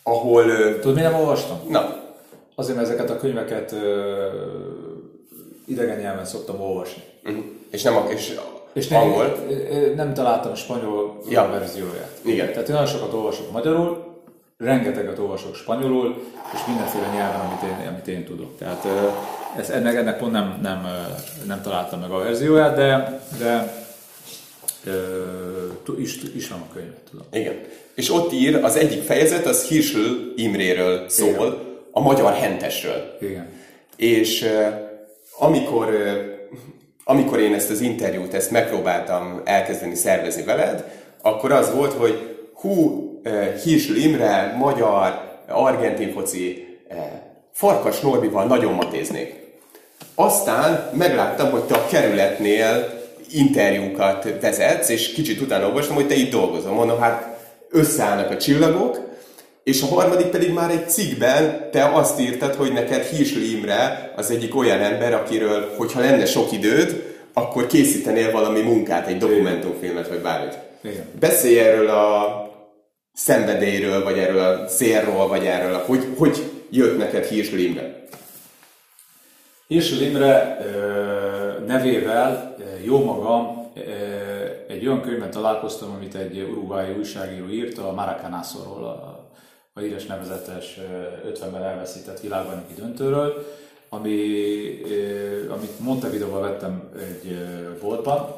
ahol... Tudod, mi nem olvastam? Na, Azért, mert ezeket a könyveket ö, idegen nyelven szoktam olvasni. mhm. és nem és És nem, angol. nem találtam a spanyol Ja. verzióját. Igen. Tehát én nagyon sokat olvasok magyarul, rengeteget olvasok spanyolul, és mindenféle nyelven, amit én, amit én tudok. Tehát ez, ennek, ennek pont nem, nem, nem találtam meg a verzióját, de, de ö, tu- is, ismerem a könyvet, tudom. Igen. És ott ír, az egyik fejezet, az Hirsl Imréről szól, a magyar hentesről. Igen. És amikor, amikor én ezt az interjút, ezt megpróbáltam elkezdeni szervezni veled, akkor az volt, hogy hú, uh, Hirsl Imre, magyar, argentin foci, uh, Farkas Norbival nagyon matéznék. Aztán megláttam, hogy te a kerületnél interjúkat vezetsz, és kicsit utána olvastam, hogy te itt dolgozol. Mondom, hát összeállnak a csillagok, és a harmadik pedig már egy cikkben te azt írtad, hogy neked Hirsli Imre az egyik olyan ember, akiről, hogyha lenne sok időd, akkor készítenél valami munkát, egy dokumentumfilmet, vagy bármit. Igen. Beszélj erről a szenvedélyről, vagy erről a célról, vagy erről, a, hogy, hogy jött neked Hirsli Imre? Hirsel Imre nevével jó magam egy olyan könyvben találkoztam, amit egy urugvái újságíró írt a Maracanászorról, a, híres nevezetes 50-ben elveszített világbajnoki döntőről, ami, amit Montevideo-ban vettem egy boltban,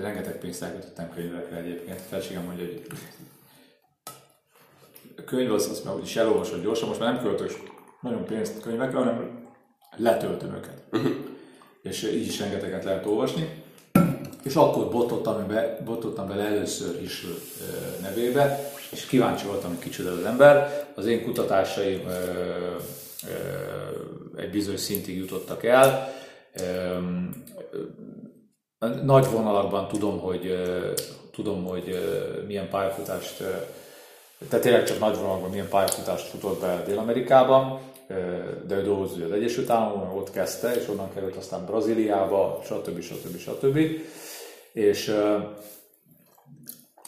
rengeteg pénzt elkötöttem könyvekre egyébként. Felségem mondja, hogy könyv az, az már úgyis elolvasod gyorsan, most már nem költök nagyon pénzt könyvekre, hanem letöltöm őket. Uh-huh. És így is rengeteget lehet olvasni. És akkor botottam be, botottam bele először is nevébe, és kíváncsi voltam, hogy kicsoda az ember. Az én kutatásaim ö, ö, egy bizonyos szintig jutottak el. Ö, nagy vonalakban tudom, hogy, tudom, hogy milyen pályafutást, tehát tényleg csak nagy vonalakban milyen pályafutást futott be Dél-Amerikában, de ő dolgozott az Egyesült Államokban, ott kezdte, és onnan került aztán Brazíliába, stb. stb. stb. És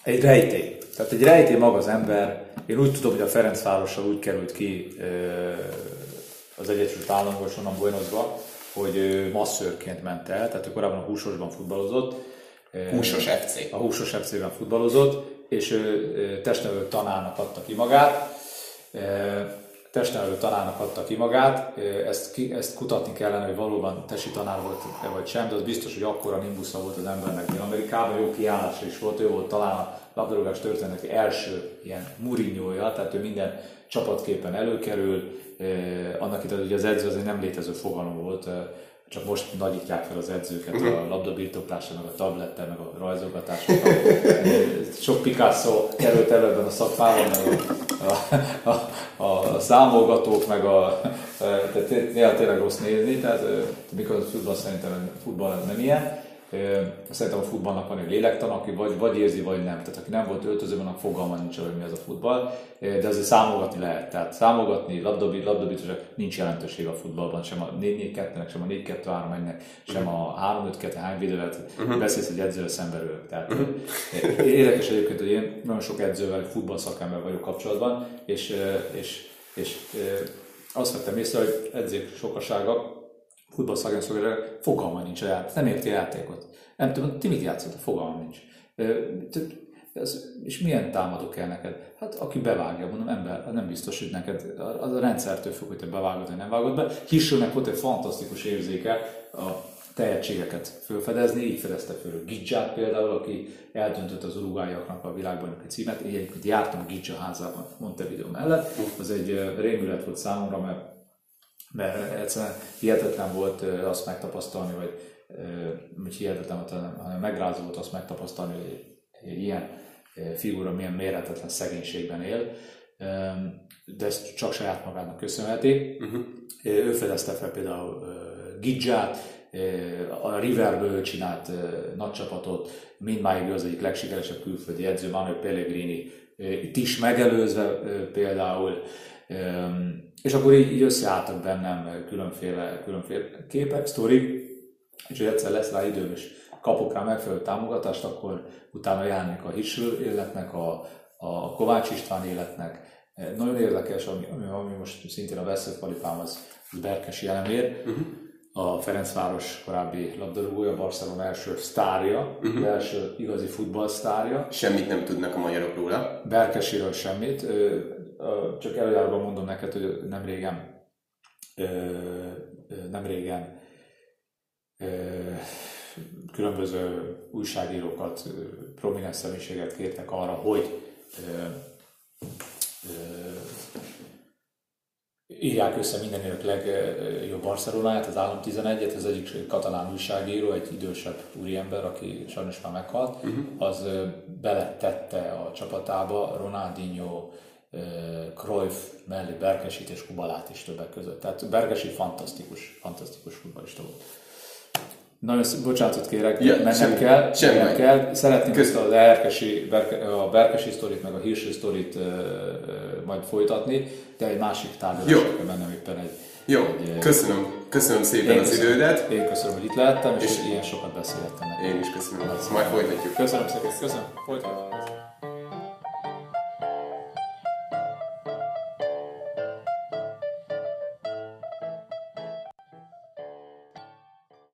egy rejtély. Tehát egy rejtély maga az ember. Én úgy tudom, hogy a Ferencvárossal úgy került ki az Egyesült Államokban, és onnan Buenosba, hogy masszőrként ment el, tehát ő korábban a húsosban futballozott. Húsos FC. A húsos FC-ben futballozott, és testnevelő tanárnak adta ki magát testnevelő tanárnak adta ki magát, ezt, ki, ezt kutatni kellene, hogy valóban tesi tanár volt-e vagy sem, de az biztos, hogy akkora nimbusza volt az embernek Amerikában, jó kiállása is volt, ő volt talán a labdarúgás történetek első ilyen murinyója, tehát ő minden csapatképen előkerül, annak itt hogy az edző azért nem létező fogalom volt, csak most nagyítják fel az edzőket uh-huh. a labdabirtoklásra, meg a tablettel, meg a rajzolgatásra. Sok Picasso került elő ebben a szakmában, meg a, a, a, a számolgatók, meg a, tehát néha tényleg rossz nézni, tehát mikor a futball szerintem futball nem ilyen. Szerintem a futballnak van egy lélektan, aki vagy, vagy érzi, vagy nem. Tehát aki nem volt öltözőben, annak fogalma nincs, hogy mi az a futball, de azért számolgatni lehet. Tehát számolgatni, labdabit, labdabit, nincs jelentőség a futballban, sem a 4-4-2-nek, sem a 4-2-3-1-nek, sem a 3-5-2 hány videót uh-huh. beszélsz egy edzővel szemberül. Tehát uh-huh. érdekes egyébként, hogy én nagyon sok edzővel, futball szakember vagyok kapcsolatban, és, és, és, és azt vettem észre, hogy edzők sokasága futballszakember fogalma nincs a játék, nem érti a játékot. Nem tudom, ti mit játszott, fogalma nincs. Ez, és milyen támadó kell neked? Hát aki bevágja, mondom, ember, nem biztos, hogy neked az a rendszertől függ, hogy te bevágod, vagy nem vágod be. Hissőnek volt egy fantasztikus érzéke a tehetségeket felfedezni, így fedezte föl Gidzsát például, aki eldöntött az urugályaknak a világbajnoki címet. Én egyébként jártam Gidzsa házában Montevideo mellett, az egy rémület volt számomra, mert mert egyszerűen hihetetlen volt azt megtapasztalni, vagy hogy hihetetlen volt, hanem megrázó volt azt megtapasztalni, hogy egy ilyen figura milyen méretetlen szegénységben él, de ezt csak saját magának köszönheti. Uh-huh. Ő fedezte fel például Gidzsát, a Riverből csinált nagy csapatot, mindmáig az egyik legsikeresebb külföldi edző, Manuel Pellegrini, itt is megelőzve például, és akkor így, így összeálltak bennem különféle, különféle képek, sztorik, és hogy egyszer lesz rá időm, és kapok rá megfelelő támogatást, akkor utána járnék a Hisül életnek, a, a Kovács István életnek. Nagyon érdekes, ami, ami, ami most szintén a veszőfalipám, az Berkesi elemér. Uh-huh. A Ferencváros korábbi labdarúgója, Barcelona első sztárja, uh-huh. első igazi futballsztárja. Semmit nem tudnak a magyarok róla. Berkesiről semmit csak előjáróban mondom neked, hogy nem régen, nem régen különböző újságírókat, prominens személyiséget kértek arra, hogy írják össze mindenért legjobb Barcelonát, az Állam 11-et, az egyik katalán újságíró, egy idősebb úriember, aki sajnos már meghalt, uh-huh. az beletette a csapatába Ronaldinho, Cruyff mellé Berkesit és Kubalát is többek között. Tehát Berkesi fantasztikus, fantasztikus futballista volt. Nagyon bocsánatot kérek, ja, mennem semmi, kell, semmi mennem kell. Szeretném ezt a, Berkesi, Berke, a Berkesi sztorit, meg a Hirső sztorit uh, majd folytatni, de egy másik tárgyalásra mennem éppen egy jó, egy, köszönöm, köszönöm szépen az köszönöm, idődet. Én köszönöm, hogy itt lehettem, és, és ilyen sokat beszéltem. Én is köszönöm. Majd folytatjuk. Köszönöm szépen, köszönöm, folytatjuk.